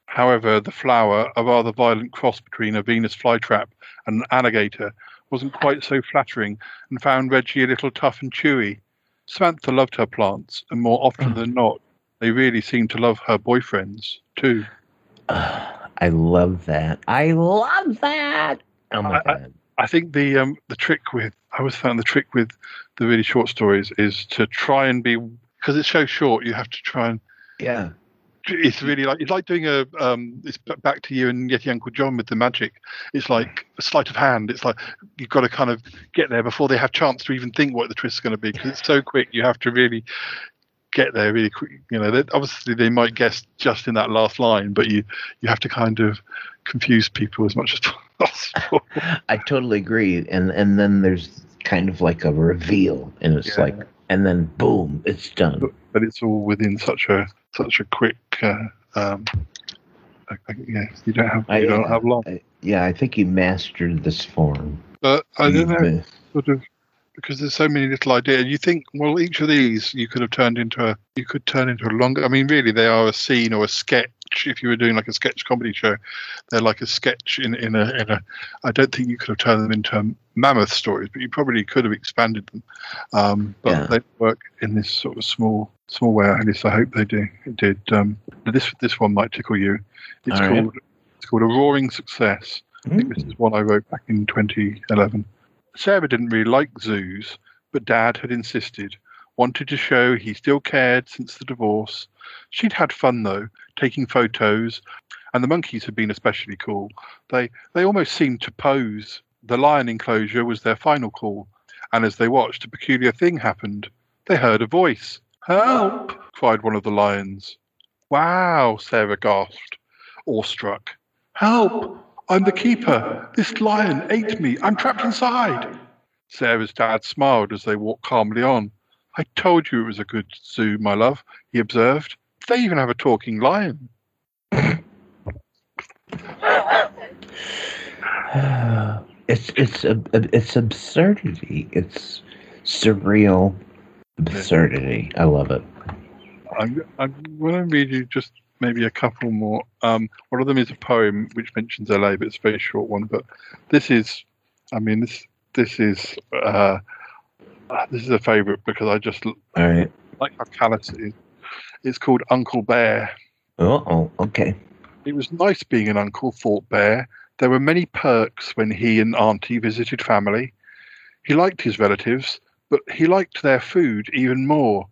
However, the flower, a rather violent cross between a Venus flytrap and an alligator, wasn't quite so flattering and found Reggie a little tough and chewy. Samantha loved her plants, and more often than not, they really seemed to love her boyfriends, too. I love that. I love that. Oh my I- I- I think the um, the trick with I always found the trick with the really short stories is to try and be because it's so short. You have to try and Yeah. it's really like it's like doing a um it's back to you and Yeti Uncle John with the magic. It's like a sleight of hand. It's like you've got to kind of get there before they have chance to even think what the twist is going to be because it's so quick. You have to really get there really quick. You know, obviously they might guess just in that last line, but you you have to kind of confuse people as much as possible. I totally agree. And and then there's kind of like a reveal, and it's Yeah. like, and then boom, it's done. but, but it's all within such a such a quick. Uh, um, I, I, yeah, you don't have I- you don't have long. I- yeah, I think you mastered this form. But I don't know. Sort of because there's so many little ideas. You think, well, each of these you could have turned into a you could turn into a longer. I mean, really, they are a scene or a sketch. If you were doing like a sketch comedy show, they're like a sketch in in a in a. I don't think you could have turned them into mammoth stories, but you probably could have expanded them. Um, but Yeah. they work in this sort of small small way. At least I hope they do. Did um, this this one might tickle you? It's All right. called it's called a roaring success. I think this is one I wrote back in 2011. Sarah didn't really like zoos, but Dad had insisted, wanted to show he still cared since the divorce. She'd had fun though, taking photos, and the monkeys had been especially cool. They they almost seemed to pose. The lion enclosure was their final call, and as they watched, a peculiar thing happened. They heard a voice. Help! cried one of the lions. Wow, Sarah gasped, awestruck. Help! I'm the keeper. This lion ate me. I'm trapped inside. Sarah's dad smiled as they walked calmly on. I told you it was a good zoo, my love, he observed. They even have a talking lion. It's it's it's absurdity. It's surreal absurdity. I love it. I'm, I'm going to read you just maybe a couple more. Um, one of them is a poem which mentions LA, but it's a very short one. But this is, I mean, this this is uh, this is a favourite because I just right. like how callous it is. It's called Uncle Bear. Oh, oh, okay. It was nice being an uncle, thought Bear. There were many perks when he and Auntie visited family. He liked his relatives, but he liked their food even more.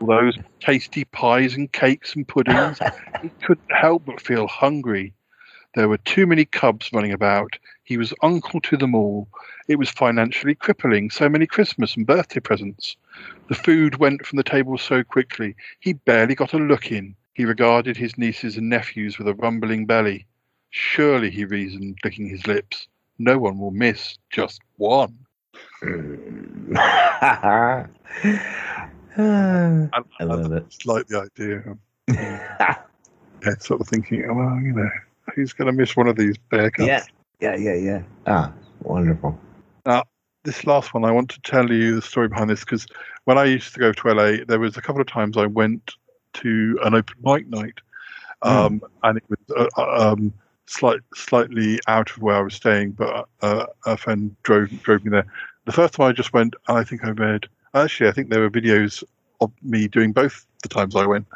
Those tasty pies and cakes and puddings. he couldn't help but feel hungry. There were too many cubs running about. He was uncle to them all. It was financially crippling, so many Christmas and birthday presents. The food went from the table so quickly, he barely got a look in. He regarded his nieces and nephews with a rumbling belly. Surely, he reasoned, licking his lips, no one will miss just one. I I, love it. just like the idea. of, yeah, sort of thinking, oh, well, you know, who's going to miss one of these bear cubs? Yeah, yeah, yeah, yeah. Ah, wonderful. Now, this last one, I want to tell you the story behind this because when I used to go to LA, there was a couple of times I went to an open mic night, um, and it was uh, um, slight, slightly out of where I was staying, but uh, a friend drove drove me there. The first time I just went, and I think I read. Actually, I think there were videos of me doing both the times I went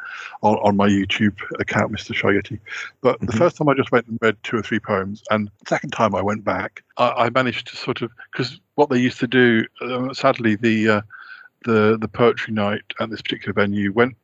on, on my YouTube account, Mr. Shy Yeti. But the first time I just went and read two or three poems, and the second time I went back, I, I managed to sort of because what they used to do, uh, sadly, the uh, the the poetry night at this particular venue went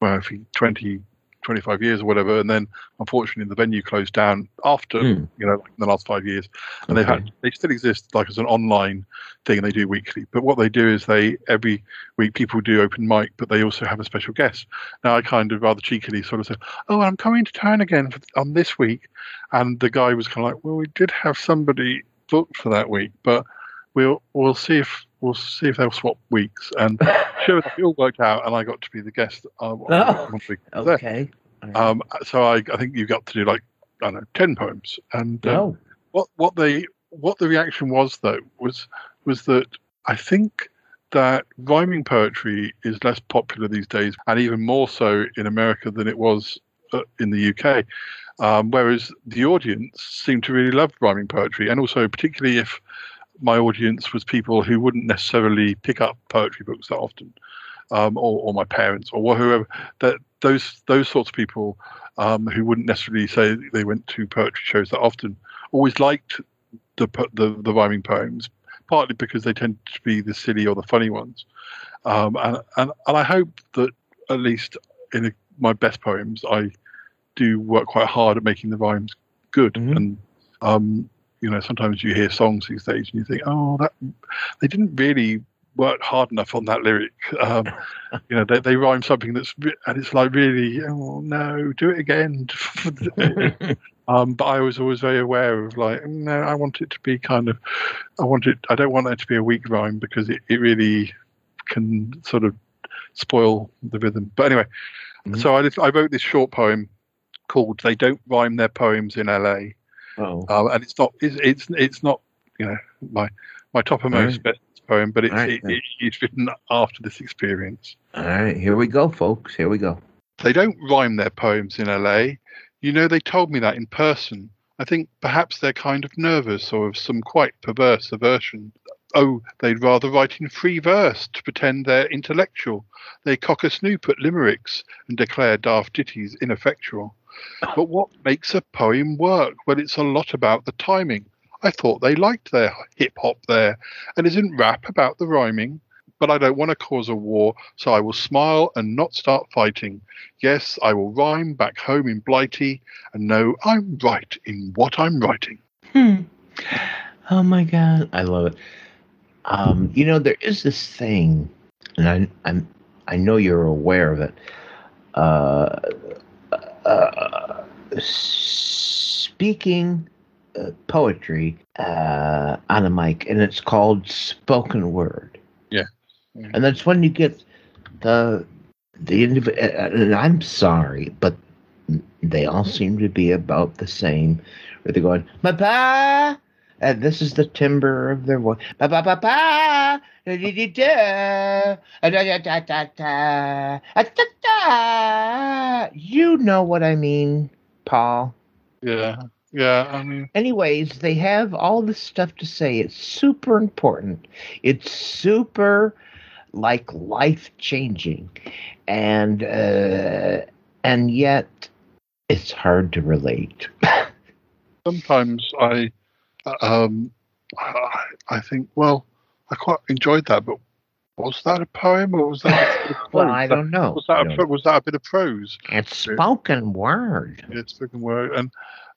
well, I think 20, 25 years or whatever, and then unfortunately the venue closed down after Hmm. you know like in the last five years, and they've had they still exist like as an online thing, and they do weekly. But what they do is they every week people do open mic, but they also have a special guest. Now I kind of rather cheekily sort of said, "Oh, I'm coming to town again for, on this week," and the guy was kind of like, "Well, we did have somebody booked for that week, but we'll we'll see if." We'll see if they'll swap weeks, and sure enough, it all worked out, and I got to be the guest. Uh, Oh, one week I was. Okay. Um, so I, I think you got to do like I don't know ten poems, and um, No. what what they what the reaction was though was was that I think that rhyming poetry is less popular these days, and even more so in America than it was uh, in the UK. Um, whereas the audience seemed to really love rhyming poetry, and also particularly if my audience was people who wouldn't necessarily pick up poetry books that often, um, or, or my parents or whoever. That those those sorts of people um, who wouldn't necessarily say they went to poetry shows that often always liked the the, the rhyming poems, partly because they tend to be the silly or the funny ones, um, and, and and I hope that at least in a, my best poems I do work quite hard at making the rhymes good and um, you know sometimes you hear songs these days and you think oh that they didn't really work hard enough on that lyric. Um, you know they, they rhyme something that's and it's like really oh no do it again. Um, but I was always very aware of like no I want it to be kind of I want it I don't want it to be a weak rhyme because it, it really can sort of spoil the rhythm. But anyway so I, I wrote this short poem called "They Don't Rhyme Their Poems in L.A." Oh. Um, and it's not it's, it's it's not you know my my toppermost Alright. best poem, but it's Alright, it, then. it, it's written after this experience. All right, here we go, folks. Here we go. They don't rhyme their poems in LA. You know, they told me that in person. I think perhaps they're kind of nervous or of some quite perverse aversion. Oh, they'd rather write in free verse to pretend they're intellectual. They cock a snoop at limericks and declare daft ditties ineffectual. But what makes a poem work? Well, it's a lot about the timing. I thought they liked their hip hop there. And isn't rap about the rhyming? But I don't want to cause a war, so I will smile and not start fighting. Yes, I will rhyme back home in Blighty and know I'm right in what I'm writing. Hmm. Oh my god, I love it. Um, you know, there is this thing, and I, I'm, I know you're aware of it. Uh, uh, speaking uh, poetry uh, on a mic, and it's called spoken word. Yeah. and that's when you get the the indiv- and I'm sorry, but they all seem to be about the same. Where they're going, my pa, and this is the timbre of their voice. Ba ba ba ba, You know what I mean, Paul. Yeah, yeah. I mean. Anyways, they have all this stuff to say. It's super important. It's super like life changing, and uh, and yet it's hard to relate. Sometimes I um, I, I think, well, I quite enjoyed that, but was that a poem or was that? A bit of well, prose? I don't know. Was that I a, don't- was that a bit of prose? It's spoken word. Yeah, it's spoken word, and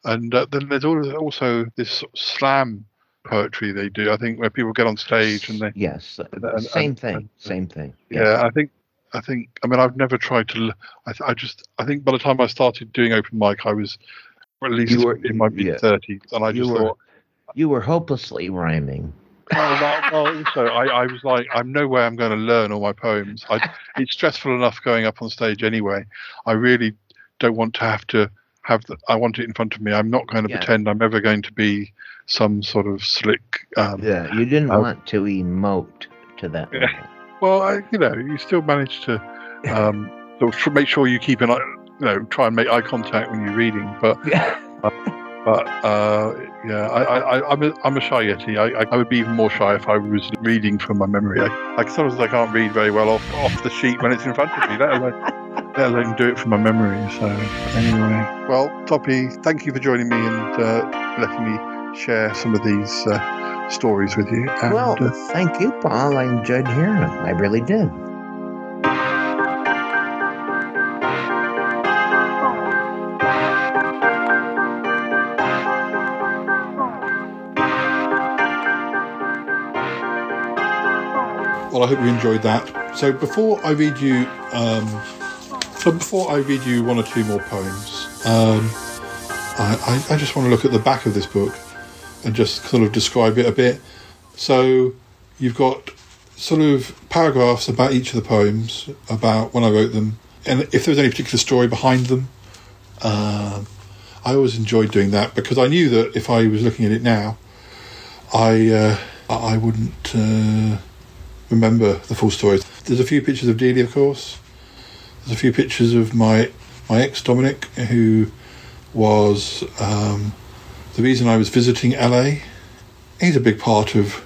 and uh, then there's also this sort of slam poetry they do. I think where people get on stage and they. Yes, and- same and- thing. Same thing. Yeah, I think I think I mean I've never tried to. l- I, th- I just I think by the time I started doing open mic, I was at least You were- in my yeah. mid thirties, and I You just were- thought. You were hopelessly rhyming. Well, well, also, I, I was like, I'm no way I'm going to learn all my poems. I, it's stressful enough going up on stage anyway. I really don't want to have to have the, I want it in front of me. I'm not going to Yeah. pretend I'm ever going to be some sort of slick. Um, Yeah, you didn't uh, want to emote to that. Yeah. level. Well, I, you know, you still manage to um, sort of make sure you keep an eye, you know, try and make eye contact when you're reading. But, but uh, yeah, I, I, I- I'm a, I'm a shy yeti. I, I, I would be even more shy if I was reading from my memory. I, like sometimes I can't read very well off off the sheet when it's in front of me. Let alone, let alone do it from my memory. So anyway, well, Toppie, thank you for joining me and uh, letting me share some of these uh, stories with you. And, well, uh, thank you, Paul. I enjoyed hearing them. I really did. Well, I hope you enjoyed that. So before I read you, um, so before I read you one or two more poems, um, I, I, I just want to look at the back of this book and just sort of describe it a bit. So you've got sort of paragraphs about each of the poems, about when I wrote them, and if there was any particular story behind them. Um, I always enjoyed doing that because I knew that if I was looking at it now, I uh, I wouldn't. Uh, remember the full story. There's a few pictures of Dealey, of course. There's a few pictures of my my ex Dominic, who was um, the reason I was visiting LA. He's a big part of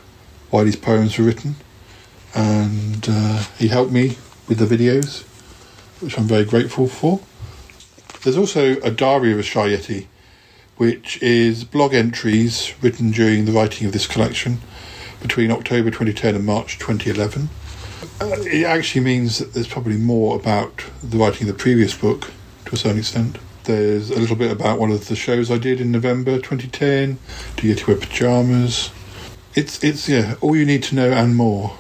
why these poems were written, and uh, he helped me with the videos, which I'm very grateful for. There's also a diary of a Shy Yeti, which is blog entries written during the writing of this collection between October 2010 and March 2011. Uh, it actually means that there's probably more about the writing of the previous book to a certain extent. There's a little bit about one of the shows I did in November 2010, Do You Get to Wear Pyjamas? It's, it's yeah, all you need to know and more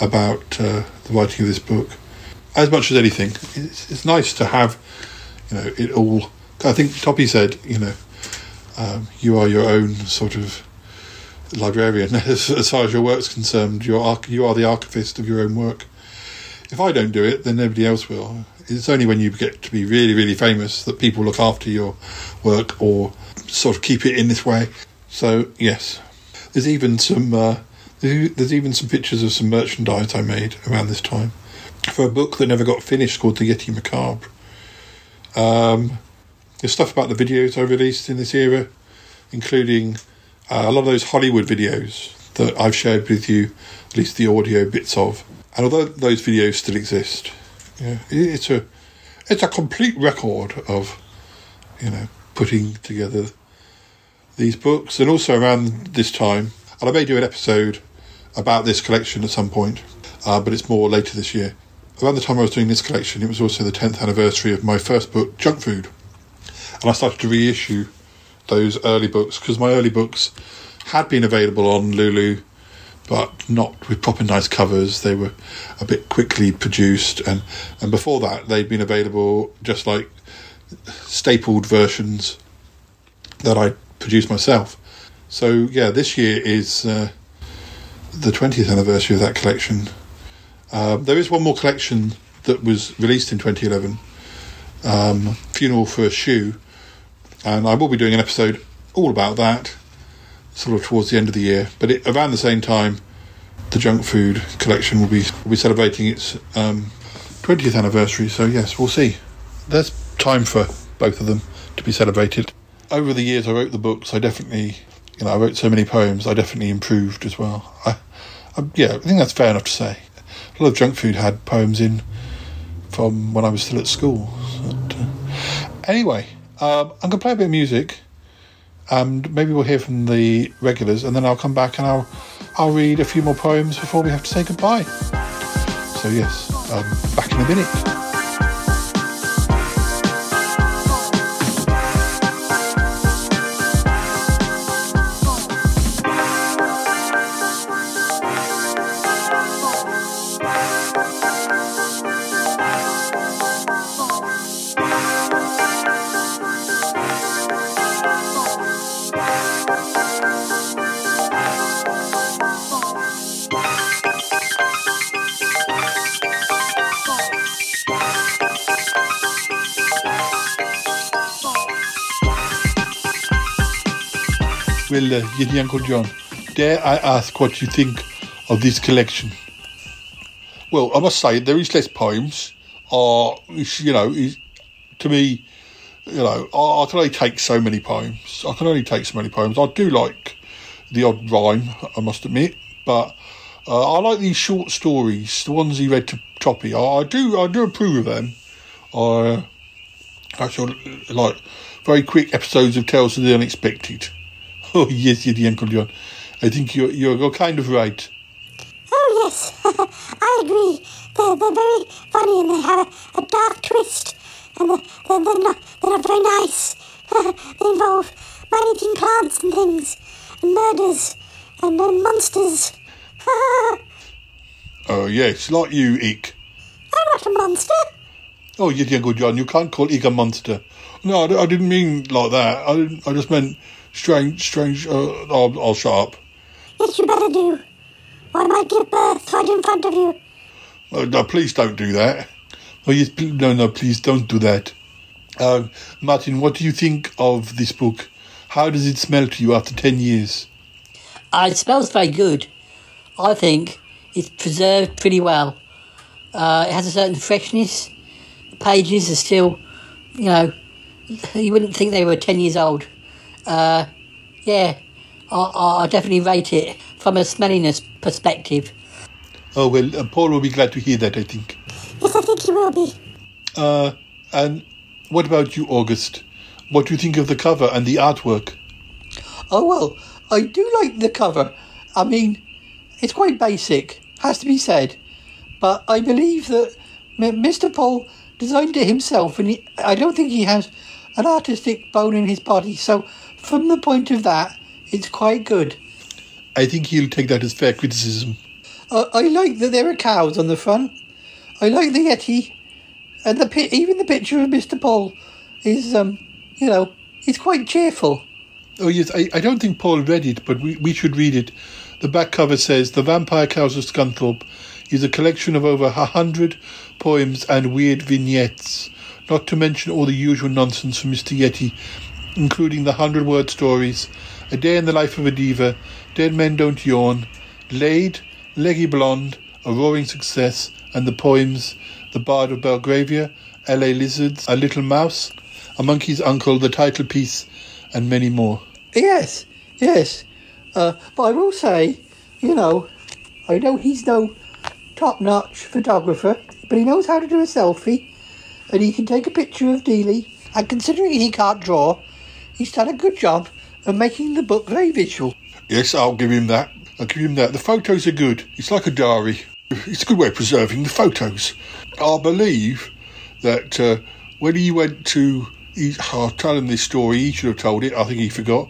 about uh, the writing of this book. As much as anything, it's, it's nice to have, you know, it all. I think Toppie said, you know, um, you are your own sort of librarian as, as far as your work's concerned. You're arch- you are the archivist of your own work. If I don't do it, then nobody else will. It's only when you get to be really, really famous that people look after your work or sort of keep it in this way. So yes, there's even some uh, there's there's even some pictures of some merchandise I made around this time for a book that never got finished called The Yeti Macabre. Um, there's stuff about the videos I released in this era, including uh, a lot of those Hollywood videos that I've shared with you, at least the audio bits of. And although those videos still exist, yeah, it's a it's a complete record of you know putting together these books, and also around this time, and I may do an episode about this collection at some point, uh, but it's more later this year. Around the time I was doing this collection, it was also the 10th anniversary of my first book, Junk Food, and I started to reissue those early books because my early books had been available on Lulu, but not with proper nice covers. They were a bit quickly produced, and and before that they'd been available just like stapled versions that I produced myself. So yeah, this year is uh, the 20th anniversary of that collection. Uh, there is one more collection that was released in 2011, um, Funeral for a Shoe, and I will be doing an episode all about that. sort of towards the end of the year. But it, around the same time, the junk food collection will be will be celebrating its um, 20th anniversary. So yes, we'll see. There's time for both of them to be celebrated. Over the years, I wrote the books. I definitely, you know, I wrote so many poems. I definitely improved as well. I, I, yeah, I think that's fair enough to say. A lot of junk food had poems in from when I was still at school. But, uh, anyway, um, I'm gonna play a bit of music, and maybe we'll hear from the regulars, and then I'll come back and I'll I'll read a few more poems before we have to say goodbye. So yes, um, back in a minute. Uh, Yeti Uncle John, dare I ask what you think of this collection? Well, I must say there is less poems. Or you know, to me, you know, I, I can only take so many poems. I can only take so many poems. I do like the odd rhyme, I must admit, but uh, I like these short stories, the ones he read to Toppie. I, I do, I do approve of them. I, I sort of like very quick episodes of Tales of the Unexpected. Oh yes, yes, Uncle John. I think you're you're, kind of right. Oh, yes, I agree. They're, they're very funny and they have a, a dark twist. And they're, they're, they're, not, they're not very nice. they involve man-eating plants and things, and murders, and, and monsters. Oh yes, like you, Ick. I'm not a monster. Oh yes, Uncle John. You can't call Ick a monster. No, I, I didn't mean like that. I I just meant strange, strange. Uh, I'll, I'll shut up. Yes, you better do. Or I might give birth right in front of you. Oh, no, please don't do that. Oh yes, pl- no, no, please don't do that. Uh, Martin, what do you think of this book? How does it smell to you after ten years? Uh, it smells very good. I think it's preserved pretty well. Uh, it has a certain freshness. The pages are still, you know, you wouldn't think they were 10 years old. Uh, yeah, I, I I definitely rate it from a smelliness perspective. Oh well, uh, Paul will be glad to hear that. I think. Yes, I think you will be. Uh, and what about you, August? What do you think of the cover and the artwork? Oh, well, I do like the cover. I mean, it's quite basic, has to be said. But I believe that M- Mr. Paul designed it himself, and he, I don't think he has an artistic bone in his body. So, from the point of that, it's quite good. I think he'll take that as fair criticism. Uh, I like that there are cows on the front. I like the Yeti, and the pi- even the picture of Mr. Paul is, um, you know, it's quite cheerful. Oh yes, I, I don't think Paul read it, but we, we should read it. The back cover says The Vampire Cows of Scunthorpe is a collection of over a hundred poems and weird vignettes, not to mention all the usual nonsense from Mr. Yeti, including the hundred word stories, A Day in the Life of a Diva, Dead Men Don't Yawn, Laid, Leggy Blonde, A Roaring Success, and the poems The Bard of Belgravia, L.A. Lizards, A Little Mouse, A Monkey's Uncle, The Title Piece, and many more. Yes, yes. Uh, but I will say, you know, I know he's no top-notch photographer, but he knows how to do a selfie, and he can take a picture of Dealey. And considering he can't draw, he's done a good job of making the book very visual. Yes, I'll give him that. I'll give him that. The photos are good. It's like a diary. It's a good way of preserving the photos. I believe that uh, when he went to, he, I'll tell him this story. He should have told it. I think he forgot.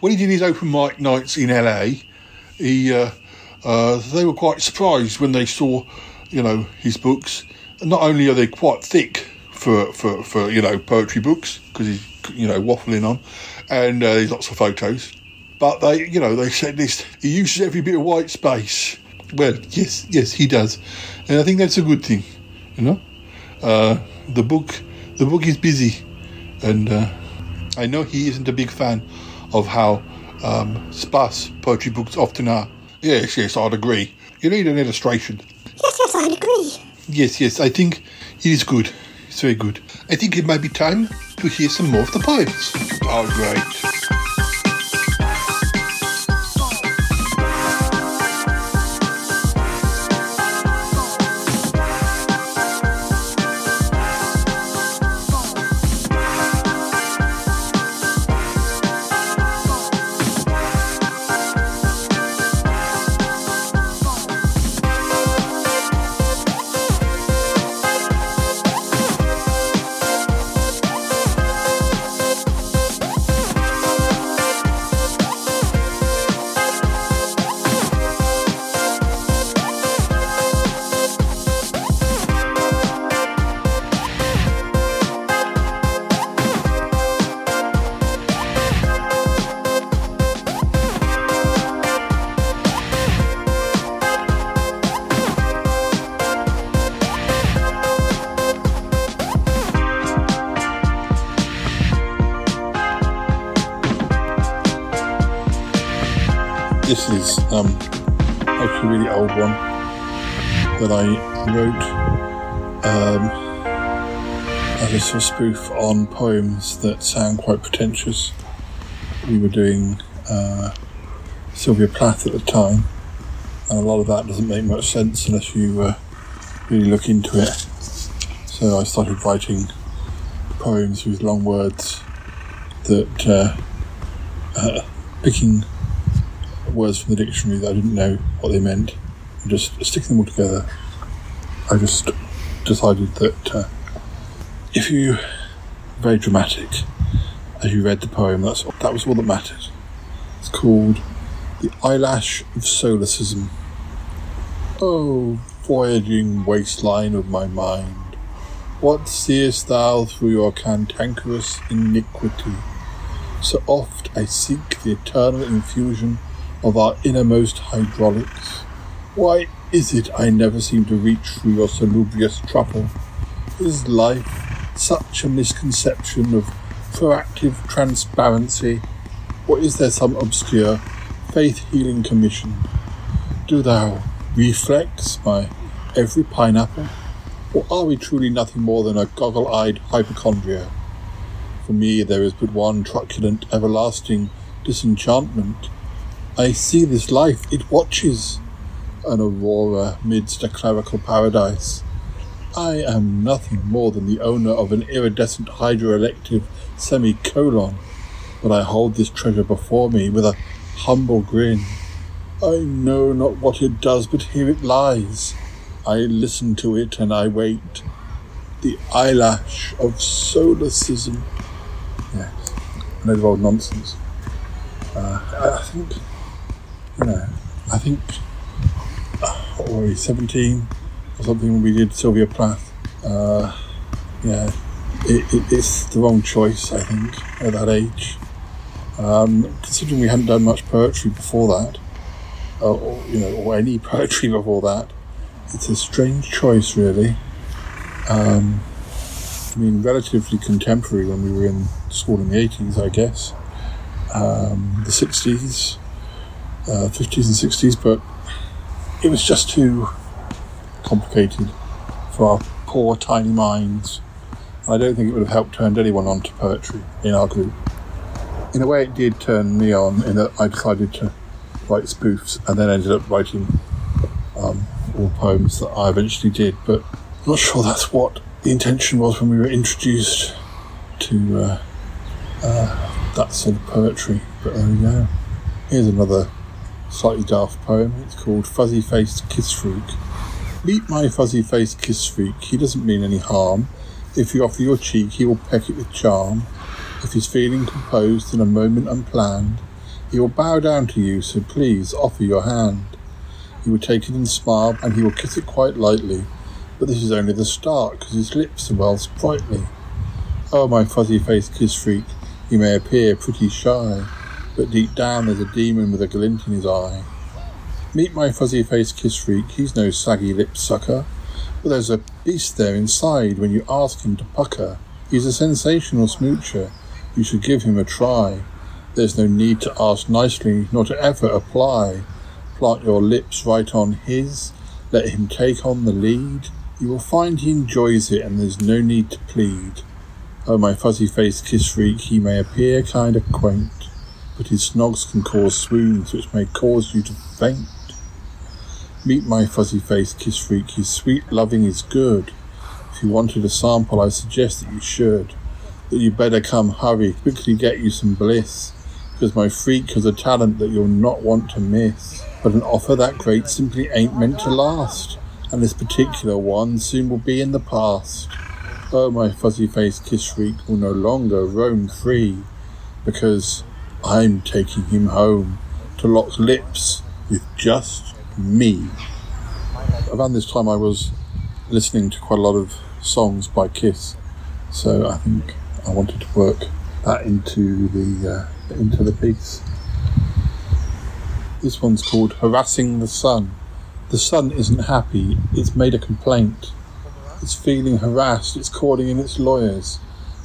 When he did his open mic nights in LA, he uh, uh, they were quite surprised when they saw, you know, his books. Not only are they quite thick for for, for you know poetry books because he's you know waffling on, and uh, there's lots of photos. But they, you know, they said this. He uses every bit of white space. Well, yes, yes, he does, and I think that's a good thing. You know, uh, the book, the book is busy, and uh, I know he isn't a big fan of how um, sparse poetry books often are. Yes, yes, I'd agree. You need an illustration. Yes, yes, I agree. Yes, yes, I think it is good. It's very good. I think it might be time to hear some more of the poems. All right. Wrote um, a of spoof on poems that sound quite pretentious. We were doing uh, Sylvia Plath at the time, and a lot of that doesn't make much sense unless you uh, really look into it. So I started writing poems with long words that uh, uh, picking words from the dictionary that I didn't know what they meant and just sticking them all together. I just decided that uh, if you very dramatic as you read the poem, that's that was all that mattered. It's called The Eyelash of Solecism. Oh, voyaging waistline of my mind, what seest thou through your cantankerous iniquity? So oft I seek the eternal infusion of our innermost hydraulics. Why is it I never seem to reach through your salubrious trouble? Is life such a misconception of proactive transparency? Or is there some obscure faith healing commission? Do thou reflex my every pineapple? Or are we truly nothing more than a goggle eyed hypochondria? For me, there is but one truculent, everlasting disenchantment. I see this life, it watches, an aurora midst a clerical paradise. I am nothing more than the owner of an iridescent hydroelectric semicolon, but I hold this treasure before me with a humble grin. I know not what it does, but here it lies. I listen to it and I wait. The eyelash of solecism. Yes, a load of old nonsense. Uh, I, I think, you know, I think, what 17 or something when we did Sylvia Plath. Uh, yeah, it, it, it's the wrong choice, I think, at that age. Um, considering we hadn't done much poetry before that, or, you know, or any poetry before that, it's a strange choice, really. Um, I mean, relatively contemporary when we were in school in the 80s, I guess. Um, the 60s, uh, 50s and 60s, but it was just too complicated for our poor, tiny minds. I don't think it would have helped turn anyone on to poetry in our group. In a way, it did turn me on in that I decided to write spoofs and then ended up writing um, all poems that I eventually did, but I'm not sure that's what the intention was when we were introduced to uh, uh, that sort of poetry. But there we go. Here's another slightly daft poem. It's called Fuzzy Faced Kiss Freak. Meet my fuzzy faced kiss freak. He doesn't mean any harm. If you offer your cheek, he will peck it with charm. If he's feeling composed in a moment unplanned, he will bow down to you, so please offer your hand. He will take it and smile, and he will kiss it quite lightly. But this is only the start, because his lips are well sprightly. Oh, my fuzzy faced kiss freak, he may appear pretty shy, but deep down there's a demon with a glint in his eye. Meet my fuzzy faced kiss freak, he's no saggy lipped sucker, but there's a beast there inside when you ask him to pucker. He's a sensational smoocher, you should give him a try. There's no need to ask nicely, nor to ever apply. Plant your lips right on his, let him take on the lead. You will find he enjoys it, and there's no need to plead. Oh, my fuzzy faced kiss freak, he may appear kind of quaint, but his snogs can cause swoons which may cause you to faint. Meet my fuzzy face kiss freak, his sweet loving is good. If you wanted a sample, I suggest that you should. That you better come hurry, quickly get you some bliss, because my freak has a talent that you'll not want to miss. But an offer that great simply ain't meant to last, and this particular one soon will be in the past. Oh, my fuzzy face kiss freak will no longer roam free, because I'm taking him home to lock lips with just me. Around this time, I was listening to quite a lot of songs by Kiss, so I think I wanted to work that into the uh, into the piece. This one's called "Harassing the Sun." The sun isn't happy; it's made a complaint. It's feeling harassed. It's calling in its lawyers.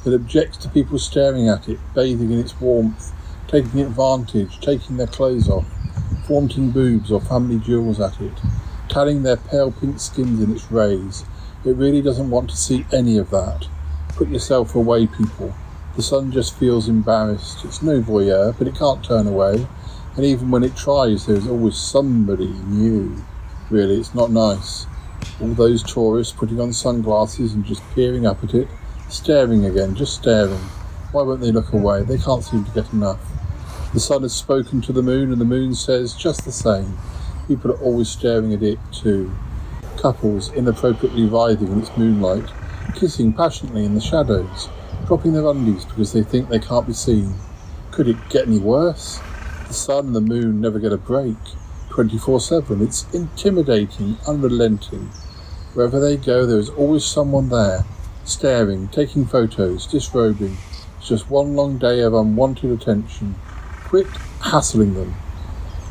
It objects to people staring at it, bathing in its warmth, taking advantage, taking their clothes off, flaunting boobs or family jewels at it, tanning their pale pink skins in its rays. It really doesn't want to see any of that. Put yourself away, people. The sun just feels embarrassed. It's no voyeur, but it can't turn away. And even when it tries, there's always somebody new. Really, it's not nice. All those tourists putting on sunglasses and just peering up at it, staring again, just staring. Why won't they look away? They can't seem to get enough. The sun has spoken to the moon, and the moon says just the same. People are always staring at it too. Couples inappropriately writhing in its moonlight, kissing passionately in the shadows, dropping their undies because they think they can't be seen. Could it get any worse? The sun and the moon never get a break. 24 7. It's intimidating, unrelenting. Wherever they go, there is always someone there, staring, taking photos, disrobing. It's just one long day of unwanted attention. Quit hassling them.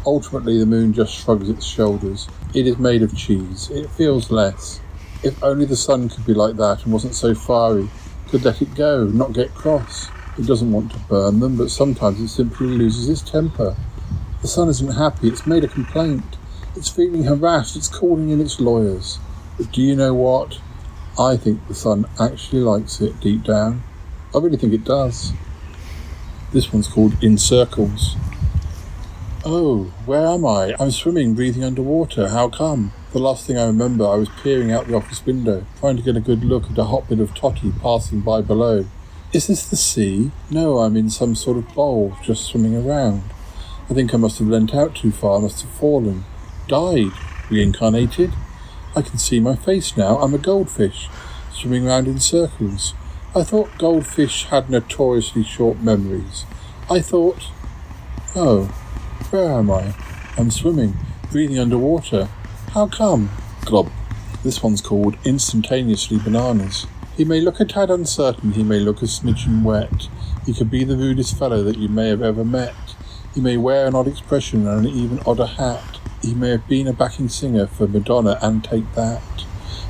Ultimately, the moon just shrugs its shoulders. It is made of cheese. It feels less. If only the sun could be like that and wasn't so fiery, could let it go, not get cross. It doesn't want to burn them, but sometimes it simply loses its temper. The sun isn't happy, it's made a complaint. It's feeling harassed, it's calling in its lawyers. But do you know what? I think the sun actually likes it deep down. I really think it does. This one's called In Circles. Oh, where am I? I'm swimming, breathing underwater. How come? The last thing I remember, I was peering out the office window, trying to get a good look at a hot bit of totty passing by below. Is this the sea? No, I'm in some sort of bowl, just swimming around. I think I must have leant out too far, must have fallen. Died. Reincarnated. I can see my face now. I'm a goldfish, swimming round in circles. I thought goldfish had notoriously short memories. I thought. Oh, where am I? I'm swimming, breathing underwater. How come? Glob. This one's called Instantaneously Bananas. He may look a tad uncertain, he may look a smidgen wet. He could be the rudest fellow that you may have ever met. He may wear an odd expression and an even odder hat. He may have been a backing singer for Madonna and Take That.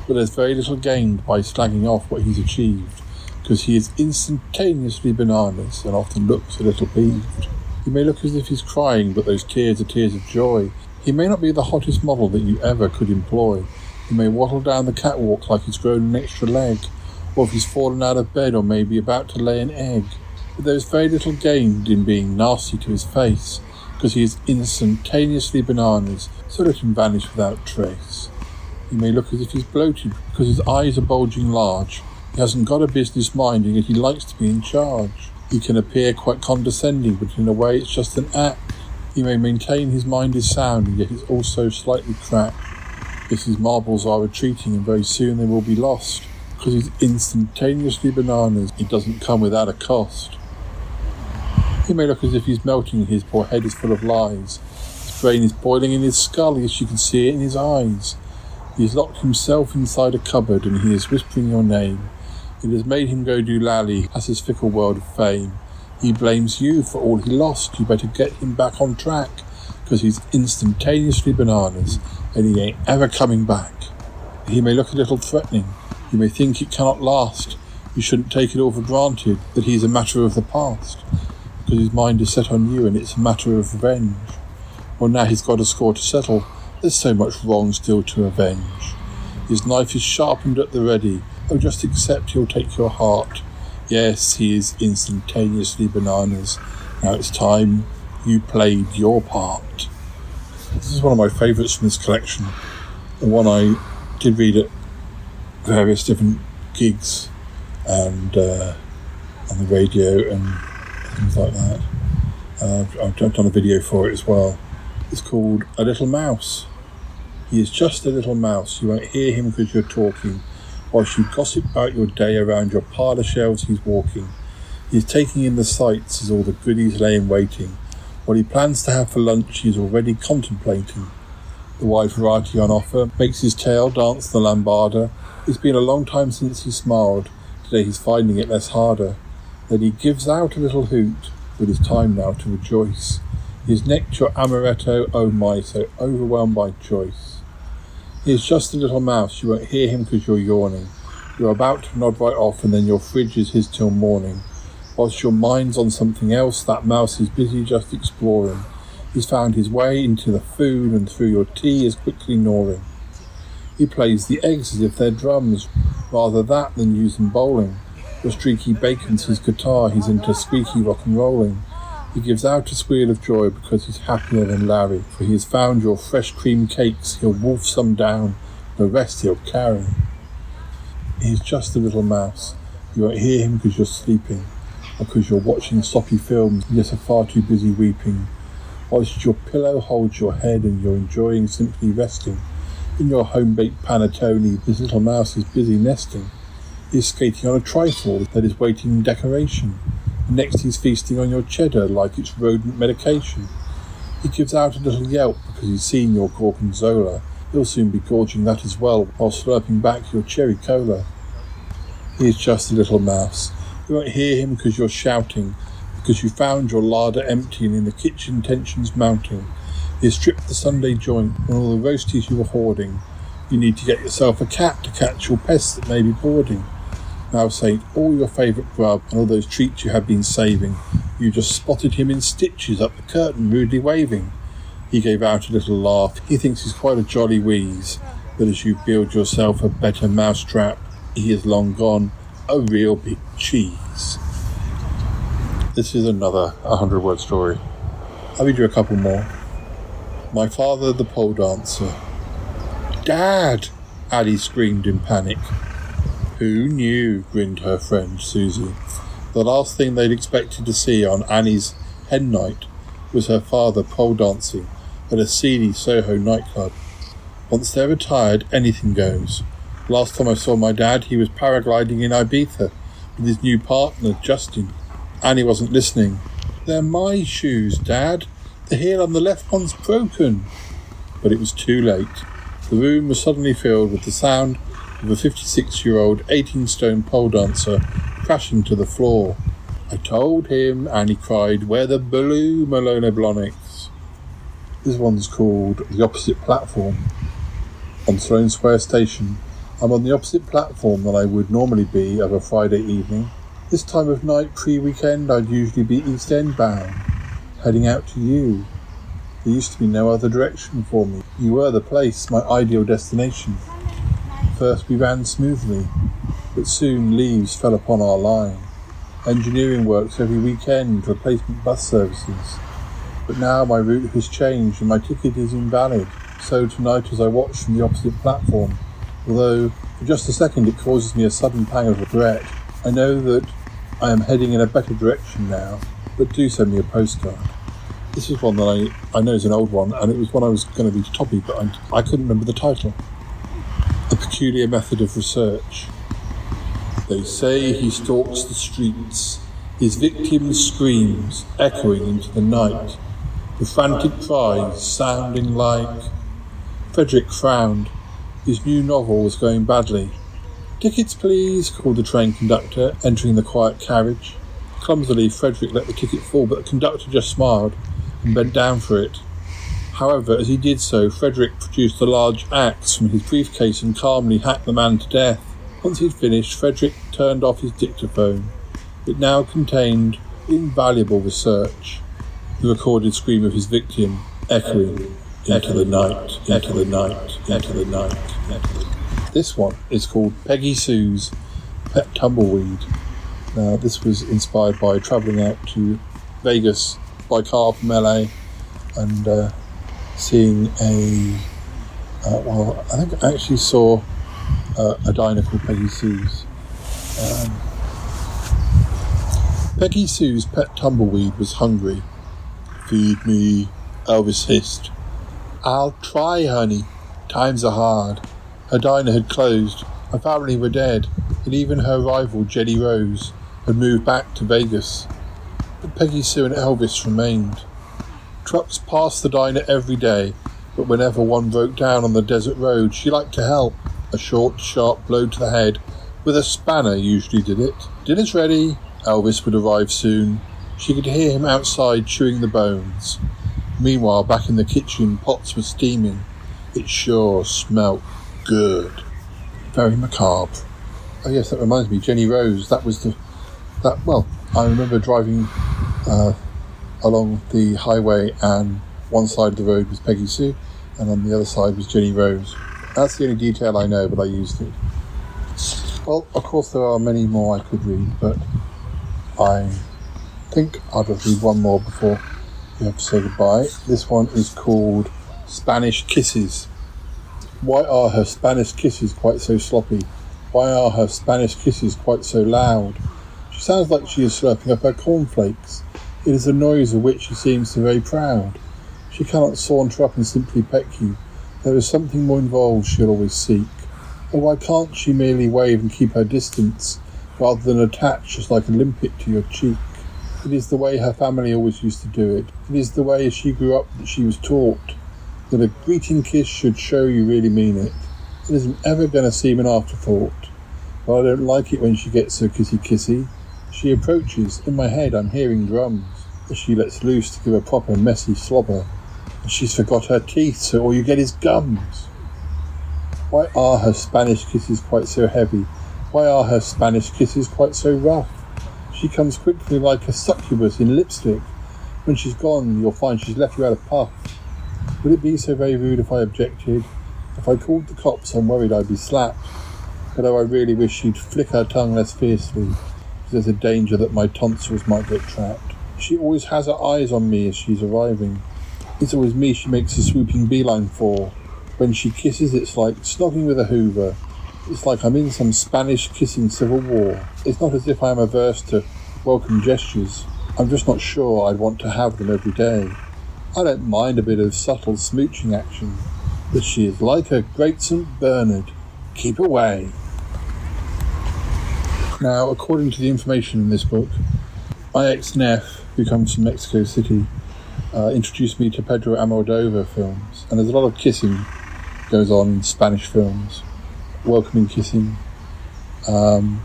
But there's very little gained by slagging off what he's achieved, because he is instantaneously bananas and often looks a little peeved. He may look as if he's crying, but those tears are tears of joy. He may not be the hottest model that you ever could employ. He may waddle down the catwalk like he's grown an extra leg, or if he's fallen out of bed or may be about to lay an egg. But there is very little gained in being nasty to his face, because he is instantaneously bananas, so let him vanish without trace. He may look as if he's bloated, because his eyes are bulging large. He hasn't got a business mind, and yet he likes to be in charge. He can appear quite condescending, but in a way it's just an act. He may maintain his mind is sound, and yet it's also slightly cracked. His marbles are retreating, and very soon they will be lost. Because he's instantaneously bananas, it doesn't come without a cost. He may look as if he's melting, his poor head is full of lies. His brain is boiling in his skull, yes, you can see it in his eyes. He has locked himself inside a cupboard, and he is whispering your name. It has made him go do lally, as his fickle world of fame. He blames you for all he lost. You better get him back on track, because he's instantaneously bananas, and he ain't ever coming back. He may look a little threatening. You may think it cannot last. You shouldn't take it all for granted that he's a matter of the past, because his mind is set on you and it's a matter of revenge. Well, now he's got a score to settle. There's so much wrong still to avenge. His knife is sharpened at the ready. Oh, just accept he'll take your heart. Yes, he is instantaneously bananas. Now it's time you played your part. This is one of my favourites from this collection. The one I did read at various different gigs and uh, on the radio and things like that. Uh, I've done a video for it as well. It's called A Little Mouse. He is just a little mouse. You won't hear him because you're talking. Whilst you gossip about your day around your parlour shelves, he's walking. He's taking in the sights as all the goodies lay in waiting. What he plans to have for lunch, he's already contemplating. The wide variety on offer makes his tail dance the lambada. It's been a long time since he smiled. Today he's finding it less harder. Then he gives out a little hoot, but it's time now to rejoice. His necked your amaretto, oh my, so overwhelmed by choice. He is just a little mouse, you won't hear him because you're yawning. You're about to nod right off, and then your fridge is his till morning. Whilst your mind's on something else, that mouse is busy just exploring. He's found his way into the food, and through your tea is quickly gnawing. He plays the eggs as if they're drums, rather that than use them bowling. Your streaky bacon's his guitar, he's into squeaky rock and rolling. He gives out a squeal of joy because he's happier than Larry, for he has found your fresh cream cakes, he'll wolf some down, the rest he'll carry. He's just a little mouse. You won't hear him because you're sleeping, or because you're watching soppy films, yet are far too busy weeping. Whilst your pillow holds your head and you're enjoying simply resting. In your home-baked panettone, this little mouse is busy nesting. He's skating on a trifle that is waiting decoration. Next he's feasting on your cheddar like it's rodent medication. He gives out a little yelp because he's seen your gorgonzola. He'll soon be gorging that as well while slurping back your cherry cola. He is just a little mouse. You won't hear him because you're shouting, because you found your larder empty and in the kitchen tensions mounting. He has stripped the Sunday joint and all the roasties you were hoarding. You need to get yourself a cat to catch your pests that may be boarding. Mouse ate all your favourite grub and all those treats you had been saving. You just spotted him in stitches up the curtain, rudely waving. He gave out a little laugh. He thinks he's quite a jolly wheeze. But as you build yourself a better mousetrap, he is long gone, a real big cheese. This is another 100 word story. I'll read you a couple more. My father, the pole dancer. Dad! Addie screamed in panic. Who knew? grinned her friend Susie. The last thing they'd expected to see on Annie's hen night was her father pole dancing at a seedy Soho nightclub. Once they're retired, anything goes. Last time I saw my dad, he was paragliding in Ibiza with his new partner, Justin. Annie wasn't listening. They're my shoes, Dad. The heel on the left one's broken. But it was too late. The room was suddenly filled with the sound of a 56 year old 18 stone pole dancer crashing to the floor. I told him, and he cried, where the blue Manolo Blahniks. This one's called The Opposite Platform. On Sloane Square Station, I'm on the opposite platform than I would normally be of a Friday evening. This time of night, pre weekend, I'd usually be East End bound, heading out to you. There used to be no other direction for me. You were the place, my ideal destination. First we ran smoothly, but soon leaves fell upon our line. Engineering works every weekend, replacement bus services. But now my route has changed and my ticket is invalid. So tonight, as I watch from the opposite platform, although for just a second it causes me a sudden pang of regret, I know that I am heading in a better direction now. But do send me a postcard. This is one that I, I know is an old one, and it was one I was going to to Toppie, but I, I couldn't remember the title. A peculiar method of research. They say he stalks the streets. His victim screams, echoing into the night. The frantic cries sounding like. Frederick frowned. His new novel was going badly. Tickets, please, called the train conductor, entering the quiet carriage. Clumsily, Frederick let the ticket fall, but the conductor just smiled and bent down for it. However, as he did so, Frederick produced a large axe from his briefcase and calmly hacked the man to death. Once he'd finished, Frederick turned off his dictaphone. It now contained invaluable research, the recorded scream of his victim echoing into the night, into the night, into the night. This one is called Peggy Sue's Pet Tumbleweed. Now, this was inspired by travelling out to Vegas by car from LA and uh, seeing a. Uh, well, I think I actually saw uh, a diner called Peggy Sue's. Um, Peggy Sue's pet tumbleweed was hungry. Feed me, Elvis hissed. I'll try, honey. Times are hard. Her diner had closed. Her family were dead, and even her rival, Jenny Rose, had moved back to Vegas. But Peggy Sue and Elvis remained. Trucks passed the diner every day, but whenever one broke down on the desert road, she liked to help. A short, sharp blow to the head with a spanner usually did it. Dinner's ready. Elvis would arrive soon. She could hear him outside chewing the bones. Meanwhile, back in the kitchen, pots were steaming. It sure smelt good. Very macabre. Oh yes, that reminds me, Jenny Rose. That was the that. Well, I remember driving uh, along the highway, and one side of the road was Peggy Sue, and on the other side was Jenny Rose. That's the only detail I know, but I used it. Well, of course, there are many more I could read, but I think I'll read one more before we have to say goodbye. This one is called Spanish Kisses. Why are her Spanish kisses quite so sloppy? Why are her Spanish kisses quite so loud? She sounds like she is slurping up her cornflakes. It is a noise of which she seems so very proud. She cannot saunter up and simply peck you. There is something more involved she'll always seek. Or why can't she merely wave and keep her distance, rather than attach just like a limpet to your cheek? It is the way her family always used to do it. It is the way as she grew up that she was taught that a greeting kiss should show you really mean it. It isn't ever going to seem an afterthought. But I don't like it when she gets so kissy kissy. She approaches. In my head, I'm hearing drums. She lets loose to give a proper messy slobber. And she's forgot her teeth, so all you get is gums. Why are her Spanish kisses quite so heavy? Why are her Spanish kisses quite so rough? She comes quickly like a succubus in lipstick. When she's gone, you'll find she's left you out of puff. Would it be so very rude if I objected? If I called the cops, I'm worried I'd be slapped. Oh, I really wish she'd flick her tongue less fiercely, because there's a danger that my tonsils might get trapped. She always has her eyes on me as she's arriving. It's always me she makes a swooping beeline for. When she kisses, it's like snogging with a hoover. It's like I'm in some Spanish kissing civil war. It's not as if I am averse to welcome gestures. I'm just not sure I'd want to have them every day. I don't mind a bit of subtle smooching action, but she is like a great St. Bernard. Keep away. Now, according to the information in this book, my ex Neff, who comes from Mexico City, uh, introduced me to Pedro Almodovar films, and there's a lot of kissing goes on in Spanish films, welcoming kissing, um,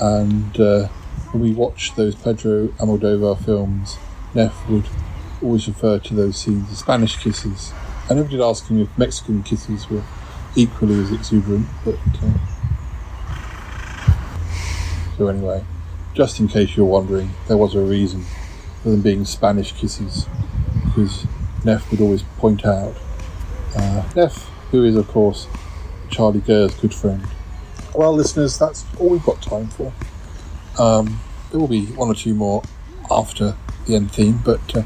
and uh, when we watched those Pedro Almodovar films, Neff would always refer to those scenes as Spanish kisses. I never did ask him if Mexican kisses were equally as exuberant, but. Uh, so, anyway, just in case you're wondering, there was a reason for them being Spanish kisses, because Neff would always point out. Uh, Neff, who is, of course, Charlie Gurr's good friend. Well, listeners, that's all we've got time for. Um, there will be one or two more after the end theme, but uh,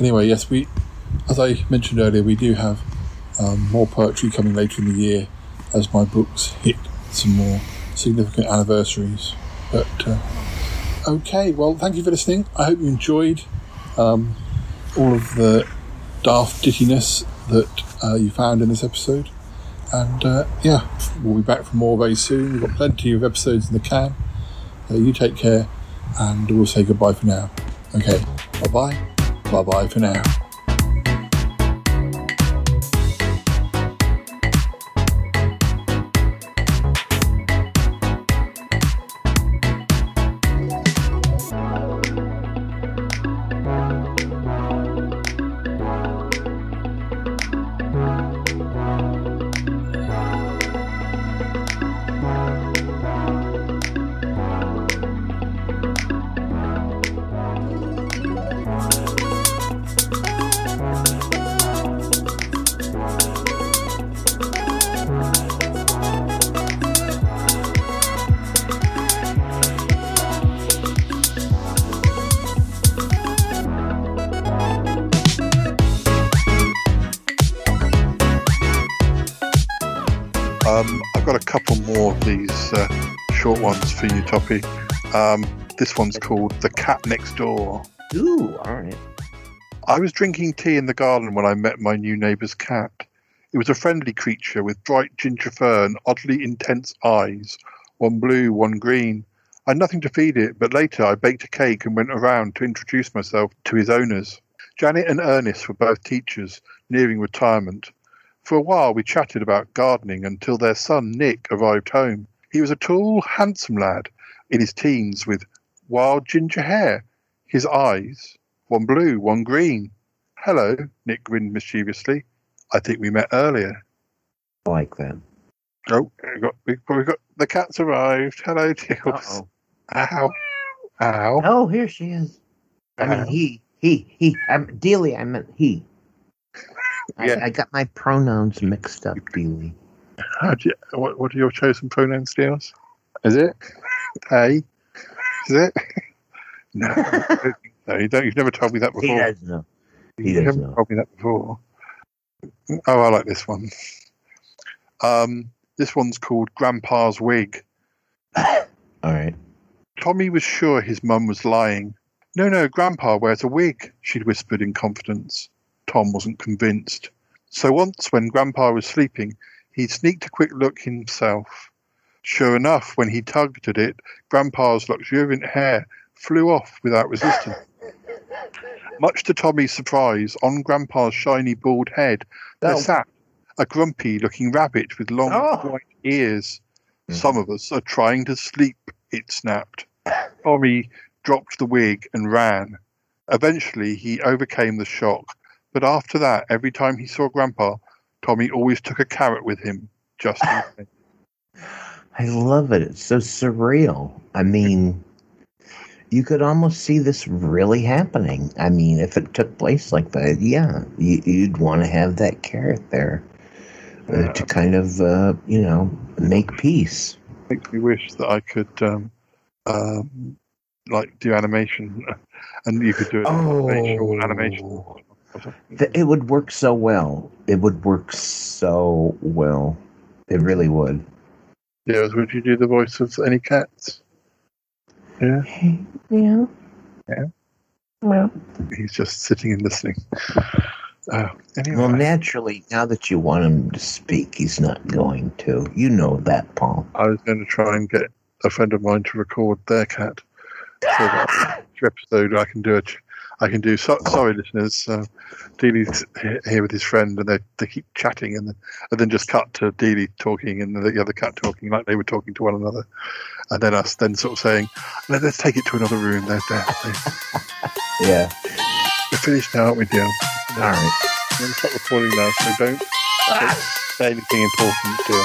anyway, yes, we, as I mentioned earlier, we do have um, more poetry coming later in the year as my books hit some more significant anniversaries. But uh, okay, well, thank you for listening. I hope you enjoyed um, all of the daft dittiness that uh, you found in this episode. And uh, yeah, we'll be back for more very soon. We've got plenty of episodes in the can. Uh, you take care, and we'll say goodbye for now. Okay, bye bye. Bye bye for now. Ones for you, Toppie. Um, this one's called The Cat Next Door. Ooh, all right. I was drinking tea in the garden when I met my new neighbour's cat. It was a friendly creature with bright ginger fur and oddly intense eyes, one blue, one green. I had nothing to feed it, but later I baked a cake and went around to introduce myself to his owners. Janet and Ernest were both teachers, nearing retirement. For a while we chatted about gardening until their son Nick arrived home. He was a tall, handsome lad in his teens with wild ginger hair. His eyes, one blue, one green. Hello, Nick grinned mischievously. I think we met earlier. Like that. Oh, we got, we, we got the cat's arrived. Hello, Tickles. Uh-oh. Ow. Ow. Oh, here she is. I mean, he, he, he. I'm Dealey. I meant he. Yeah. I, I got my pronouns mixed up, Dealey. How do you, what, what are your chosen pronouns, Dios? Is it? Hey? Is it? no. no, you don't. You've never told me that before. He does know. He you haven't know. told me that before. Oh, I like this one. Um, this one's called Grandpa's Wig. All right. Tommy was sure his mum was lying. No, no, Grandpa wears a wig, she'd whispered in confidence. Tom wasn't convinced. So once, when Grandpa was sleeping, he sneaked a quick look himself. Sure enough, when he tugged at it, Grandpa's luxuriant hair flew off without resistance. Much to Tommy's surprise, on Grandpa's shiny bald head, there Oh. sat a grumpy looking rabbit with long Oh. white ears. Mm-hmm. Some of us are trying to sleep, it snapped. Tommy dropped the wig and ran. Eventually, he overcame the shock, but after that, every time he saw Grandpa, Tommy always took a carrot with him, just in case. I love it. It's so surreal. I mean, you could almost see this really happening. I mean, if it took place like that, yeah, you, you'd want to have that carrot there uh, to kind of, uh, you know, make peace. Makes me wish that I could, um, um, like, do animation, and you could do it Oh. in short animation. It would work so well. It would work so well. It really would. Yeah, would you do the voice of any cats? Yeah. Yeah. Yeah. Well, He's just sitting and listening. Uh, anyway, well, naturally, now that you want him to speak, he's not going to. You know that, Paul. I was going to try and get a friend of mine to record their cat. So that each episode I can do it. I can do. So, sorry, listeners. Uh, Dealey's here with his friend, and they they keep chatting, and then and then just cut to Dealey talking and the other cat talking like they were talking to one another, and then us then sort of saying, "Let- "Let's take it to another room." They're there. Yeah. We're finished now, aren't we, dear? All right. I'm going to stop recording now, so don't, don't say anything important, dear.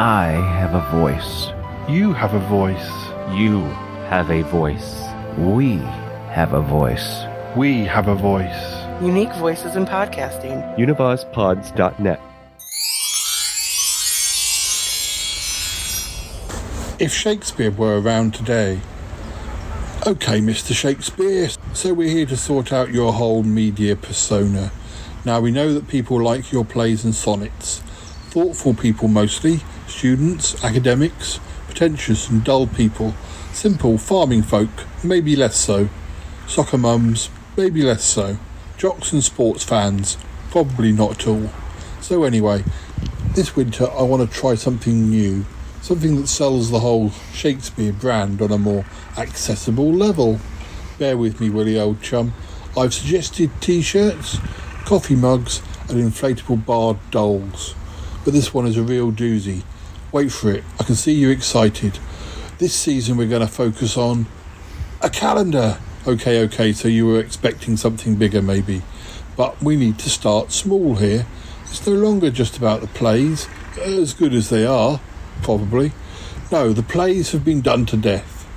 I have a voice. You have a voice. You have a voice. We have a voice. We have a voice. Unique voices in podcasting. UnivazPods.net. If Shakespeare were around today. Okay, Mr. Shakespeare. So we're here to sort out your whole media persona. Now we know that people like your plays and sonnets. Thoughtful people mostly, students, academics, pretentious and dull people, simple farming folk, maybe less so. Soccer mums, maybe less so. Jocks and sports fans, probably not at all. So anyway, this winter I want to try something new. Something that sells the whole Shakespeare brand on a more accessible level. Bear with me, Willie old chum. I've suggested t shirts, coffee mugs, and inflatable barred dolls. But this one is a real doozy. Wait for it, I can see you're excited. This season, we're going to focus on a calendar. Okay, okay, so you were expecting something bigger, maybe. But we need to start small here. It's no longer just about the plays, as good as they are, probably. No, the plays have been done to death.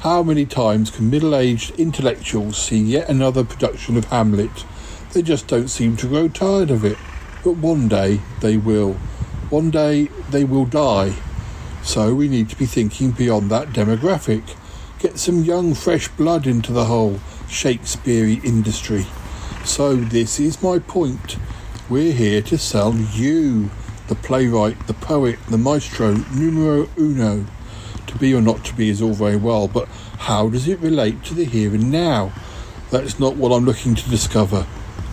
How many times can middle aged intellectuals see yet another production of Hamlet? They just don't seem to grow tired of it. But one day they will. One day they will die. So we need to be thinking beyond that demographic. Get some young, fresh blood into the whole Shakespeare industry. So this is my point. We're here to sell you, the playwright, the poet, the maestro, numero uno. To be or not to be is all very well, but how does it relate to the here and now? That's not what I'm looking to discover.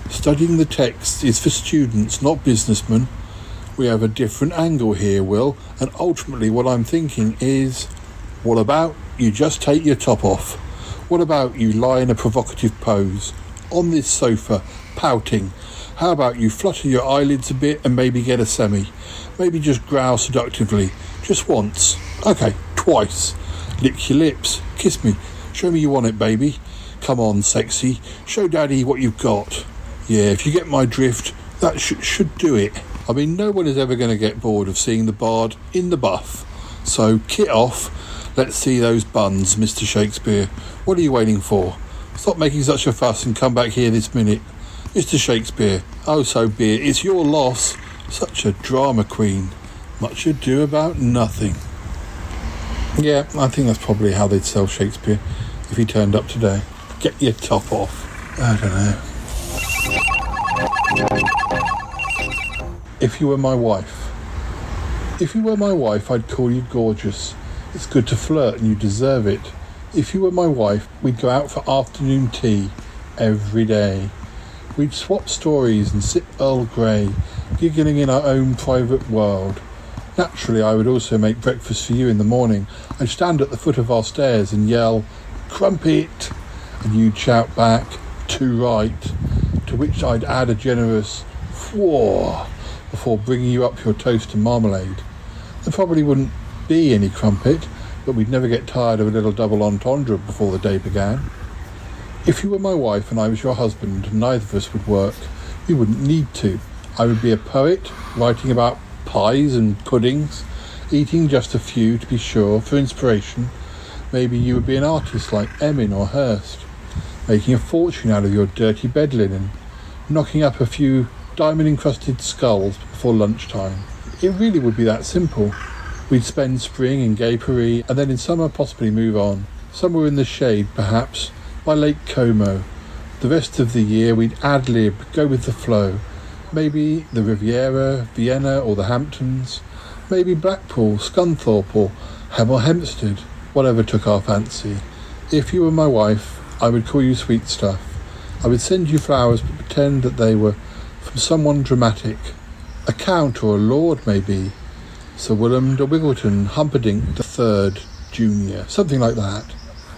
Studying the text is for students, not businessmen. We have a different angle here, Will, and ultimately what I'm thinking is what about you just take your top off? What about you lie in a provocative pose on this sofa, pouting? How about you flutter your eyelids a bit and maybe get a semi? Maybe just growl seductively, just once. Okay, twice. Lick your lips, kiss me, show me you want it, baby. Come on, sexy, show daddy what you've got. Yeah, if you get my drift, that sh- should do it. I mean, no one is ever going to get bored of seeing the bard in the buff. So, kit off. Let's see those buns, Mr. Shakespeare. What are you waiting for? Stop making such a fuss and come back here this minute. Mr. Shakespeare, oh, so be it. It's your loss. Such a drama queen. Much ado about nothing. Yeah, I think that's probably how they'd sell Shakespeare if he turned up today. Get your top off. I don't know. If you were my wife. If you were my wife, I'd call you gorgeous. It's good to flirt and you deserve it. If you were my wife, we'd go out for afternoon tea every day. We'd swap stories and sip Earl Grey, giggling in our own private world. Naturally, I would also make breakfast for you in the morning. I'd stand at the foot of our stairs and yell, Crumpet! And you'd shout back, Too right. To which I'd add a generous, Fwah! Before bringing you up your toast and marmalade. There probably wouldn't be any crumpet, but we'd never get tired of a little double entendre before the day began. If you were my wife and I was your husband, and neither of us would work, You wouldn't need to. I would be a poet, writing about pies and puddings, eating just a few to be sure for inspiration. Maybe you would be an artist like Emin or Hirst, making a fortune out of your dirty bed linen, knocking up a few diamond encrusted skulls before lunchtime. It really would be that simple. We'd spend spring in Gay Paris and then in summer possibly move on, somewhere in the shade perhaps, by Lake Como. The rest of the year we'd ad lib, go with the flow. Maybe the Riviera, Vienna or the Hamptons. Maybe Blackpool, Scunthorpe or Hemel Hempstead, whatever took our fancy. If you were my wife, I would call you sweet stuff. I would send you flowers but pretend that they were from someone dramatic. A count or a lord, maybe. Sir Willem de Wiggleton, Humperdinck the Third, Junior, something like that.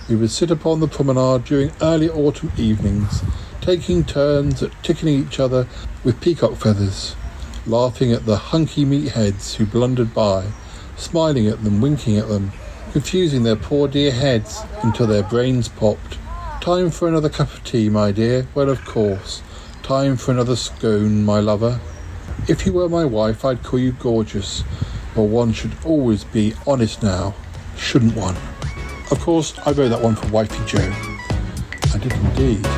We would sit upon the promenade during early autumn evenings, taking turns at tickling each other with peacock feathers, laughing at the hunky meatheads who blundered by, smiling at them, winking at them, confusing their poor dear heads until their brains popped. Time for another cup of tea, my dear. Well, of course. Time for another scone, my lover. If you were my wife, I'd call you gorgeous, but one should always be honest now, shouldn't one? Of course, I wrote that one for Wifey Joe. I did indeed.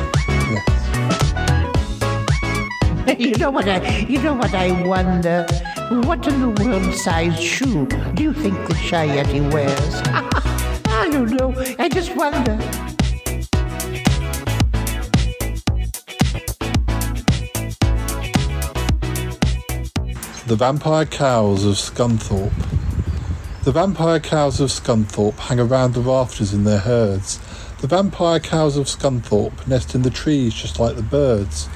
You know what I you know what I wonder? What in the world size shoe do you think the Shy Yeti wears? I don't know. I just wonder. The Vampire Cows of Scunthorpe. The vampire cows of Scunthorpe hang around the rafters in their herds. The vampire cows of Scunthorpe nest in the trees just like the birds.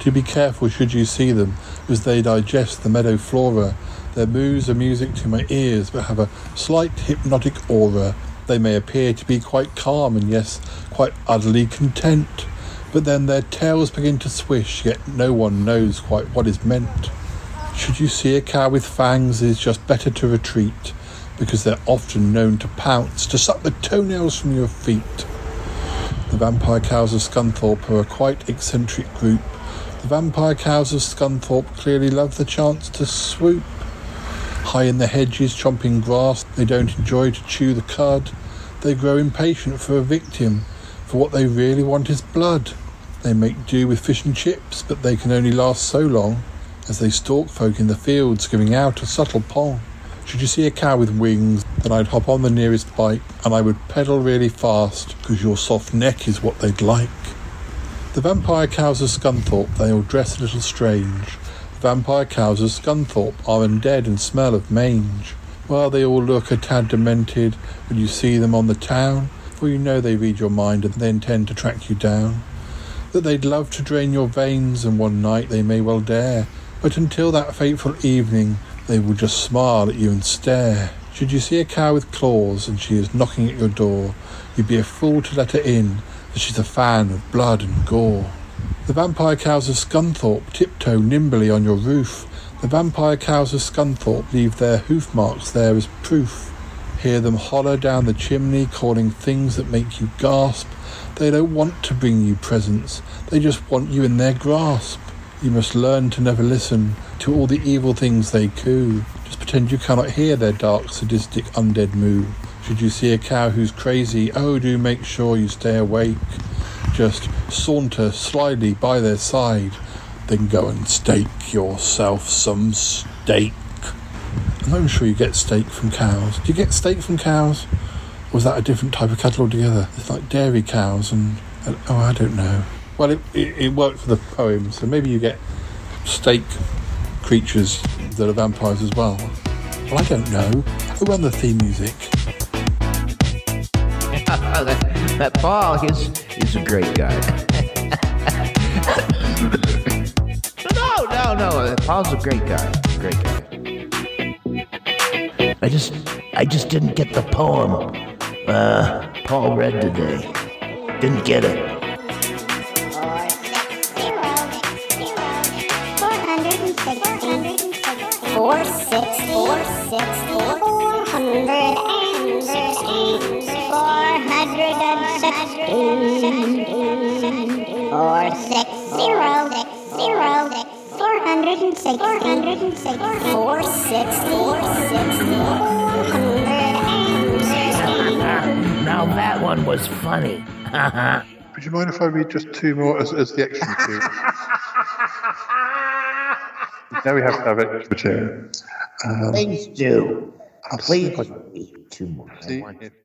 To be careful should you see them, as they digest the meadow flora. Their moos are music to my ears, but have a slight hypnotic aura. They may appear to be quite calm and, yes, quite utterly content. But then their tails begin to swish, yet no one knows quite what is meant. Should you see a cow with fangs, it is just better to retreat. because they're often known to pounce, to suck the toenails from your feet. The vampire cows of Scunthorpe are a quite eccentric group. The vampire cows of Scunthorpe clearly love the chance to swoop. High in the hedges, chomping grass, they don't enjoy to chew the cud. They grow impatient for a victim, for what they really want is blood. They make do with fish and chips, but they can only last so long as they stalk folk in the fields, giving out a subtle pong. Should you see a cow with wings, then I'd hop on the nearest bike and I would pedal really fast, because your soft neck is what they'd like. The vampire cows of Scunthorpe, they all dress a little strange. The vampire cows of Scunthorpe are undead and smell of mange. Well, they all look a tad demented when you see them on the town, for you know they read your mind and they intend to track you down. That they'd love to drain your veins, and one night they may well dare, but until that fateful evening, they will just smile at you and stare. Should you see a cow with claws and she is knocking at your door, you'd be a fool to let her in, for she's a fan of blood and gore. The vampire cows of Scunthorpe tiptoe nimbly on your roof. The vampire cows of Scunthorpe leave their hoof marks there as proof. Hear them holler down the chimney, calling things that make you gasp. They don't want to bring you presents, they just want you in their grasp. You must learn to never listen to all the evil things they coo. Just pretend you cannot hear their dark, sadistic, undead moo. Should you see a cow who's crazy, oh, do make sure you stay awake. Just saunter slyly by their side, then go and stake yourself some steak. I'm not even sure you get steak from cows. Do you get steak from cows? Or was that a different type of cattle altogether? It's like dairy cows and, and oh, I don't know. Well, it, it, it worked for the poem, so maybe you get steak creatures that are vampires as well. Well, I don't know. Who run the theme music? that, that Paul is is a great guy. no, no, no. Paul's a great guy. Great guy. I just I just didn't get the poem uh, Paul read today. Didn't get it. Four six four six four hundred and. Four hundred and sixteen. Four six zero zero. Four hundred and six. Four hundred and six. Four six four six four hundred and. Now that one was funny. Would you mind if I read just two more as, as the extra material? Now we have to have extra material. Um, Please do. Please see if I- read two more. I want-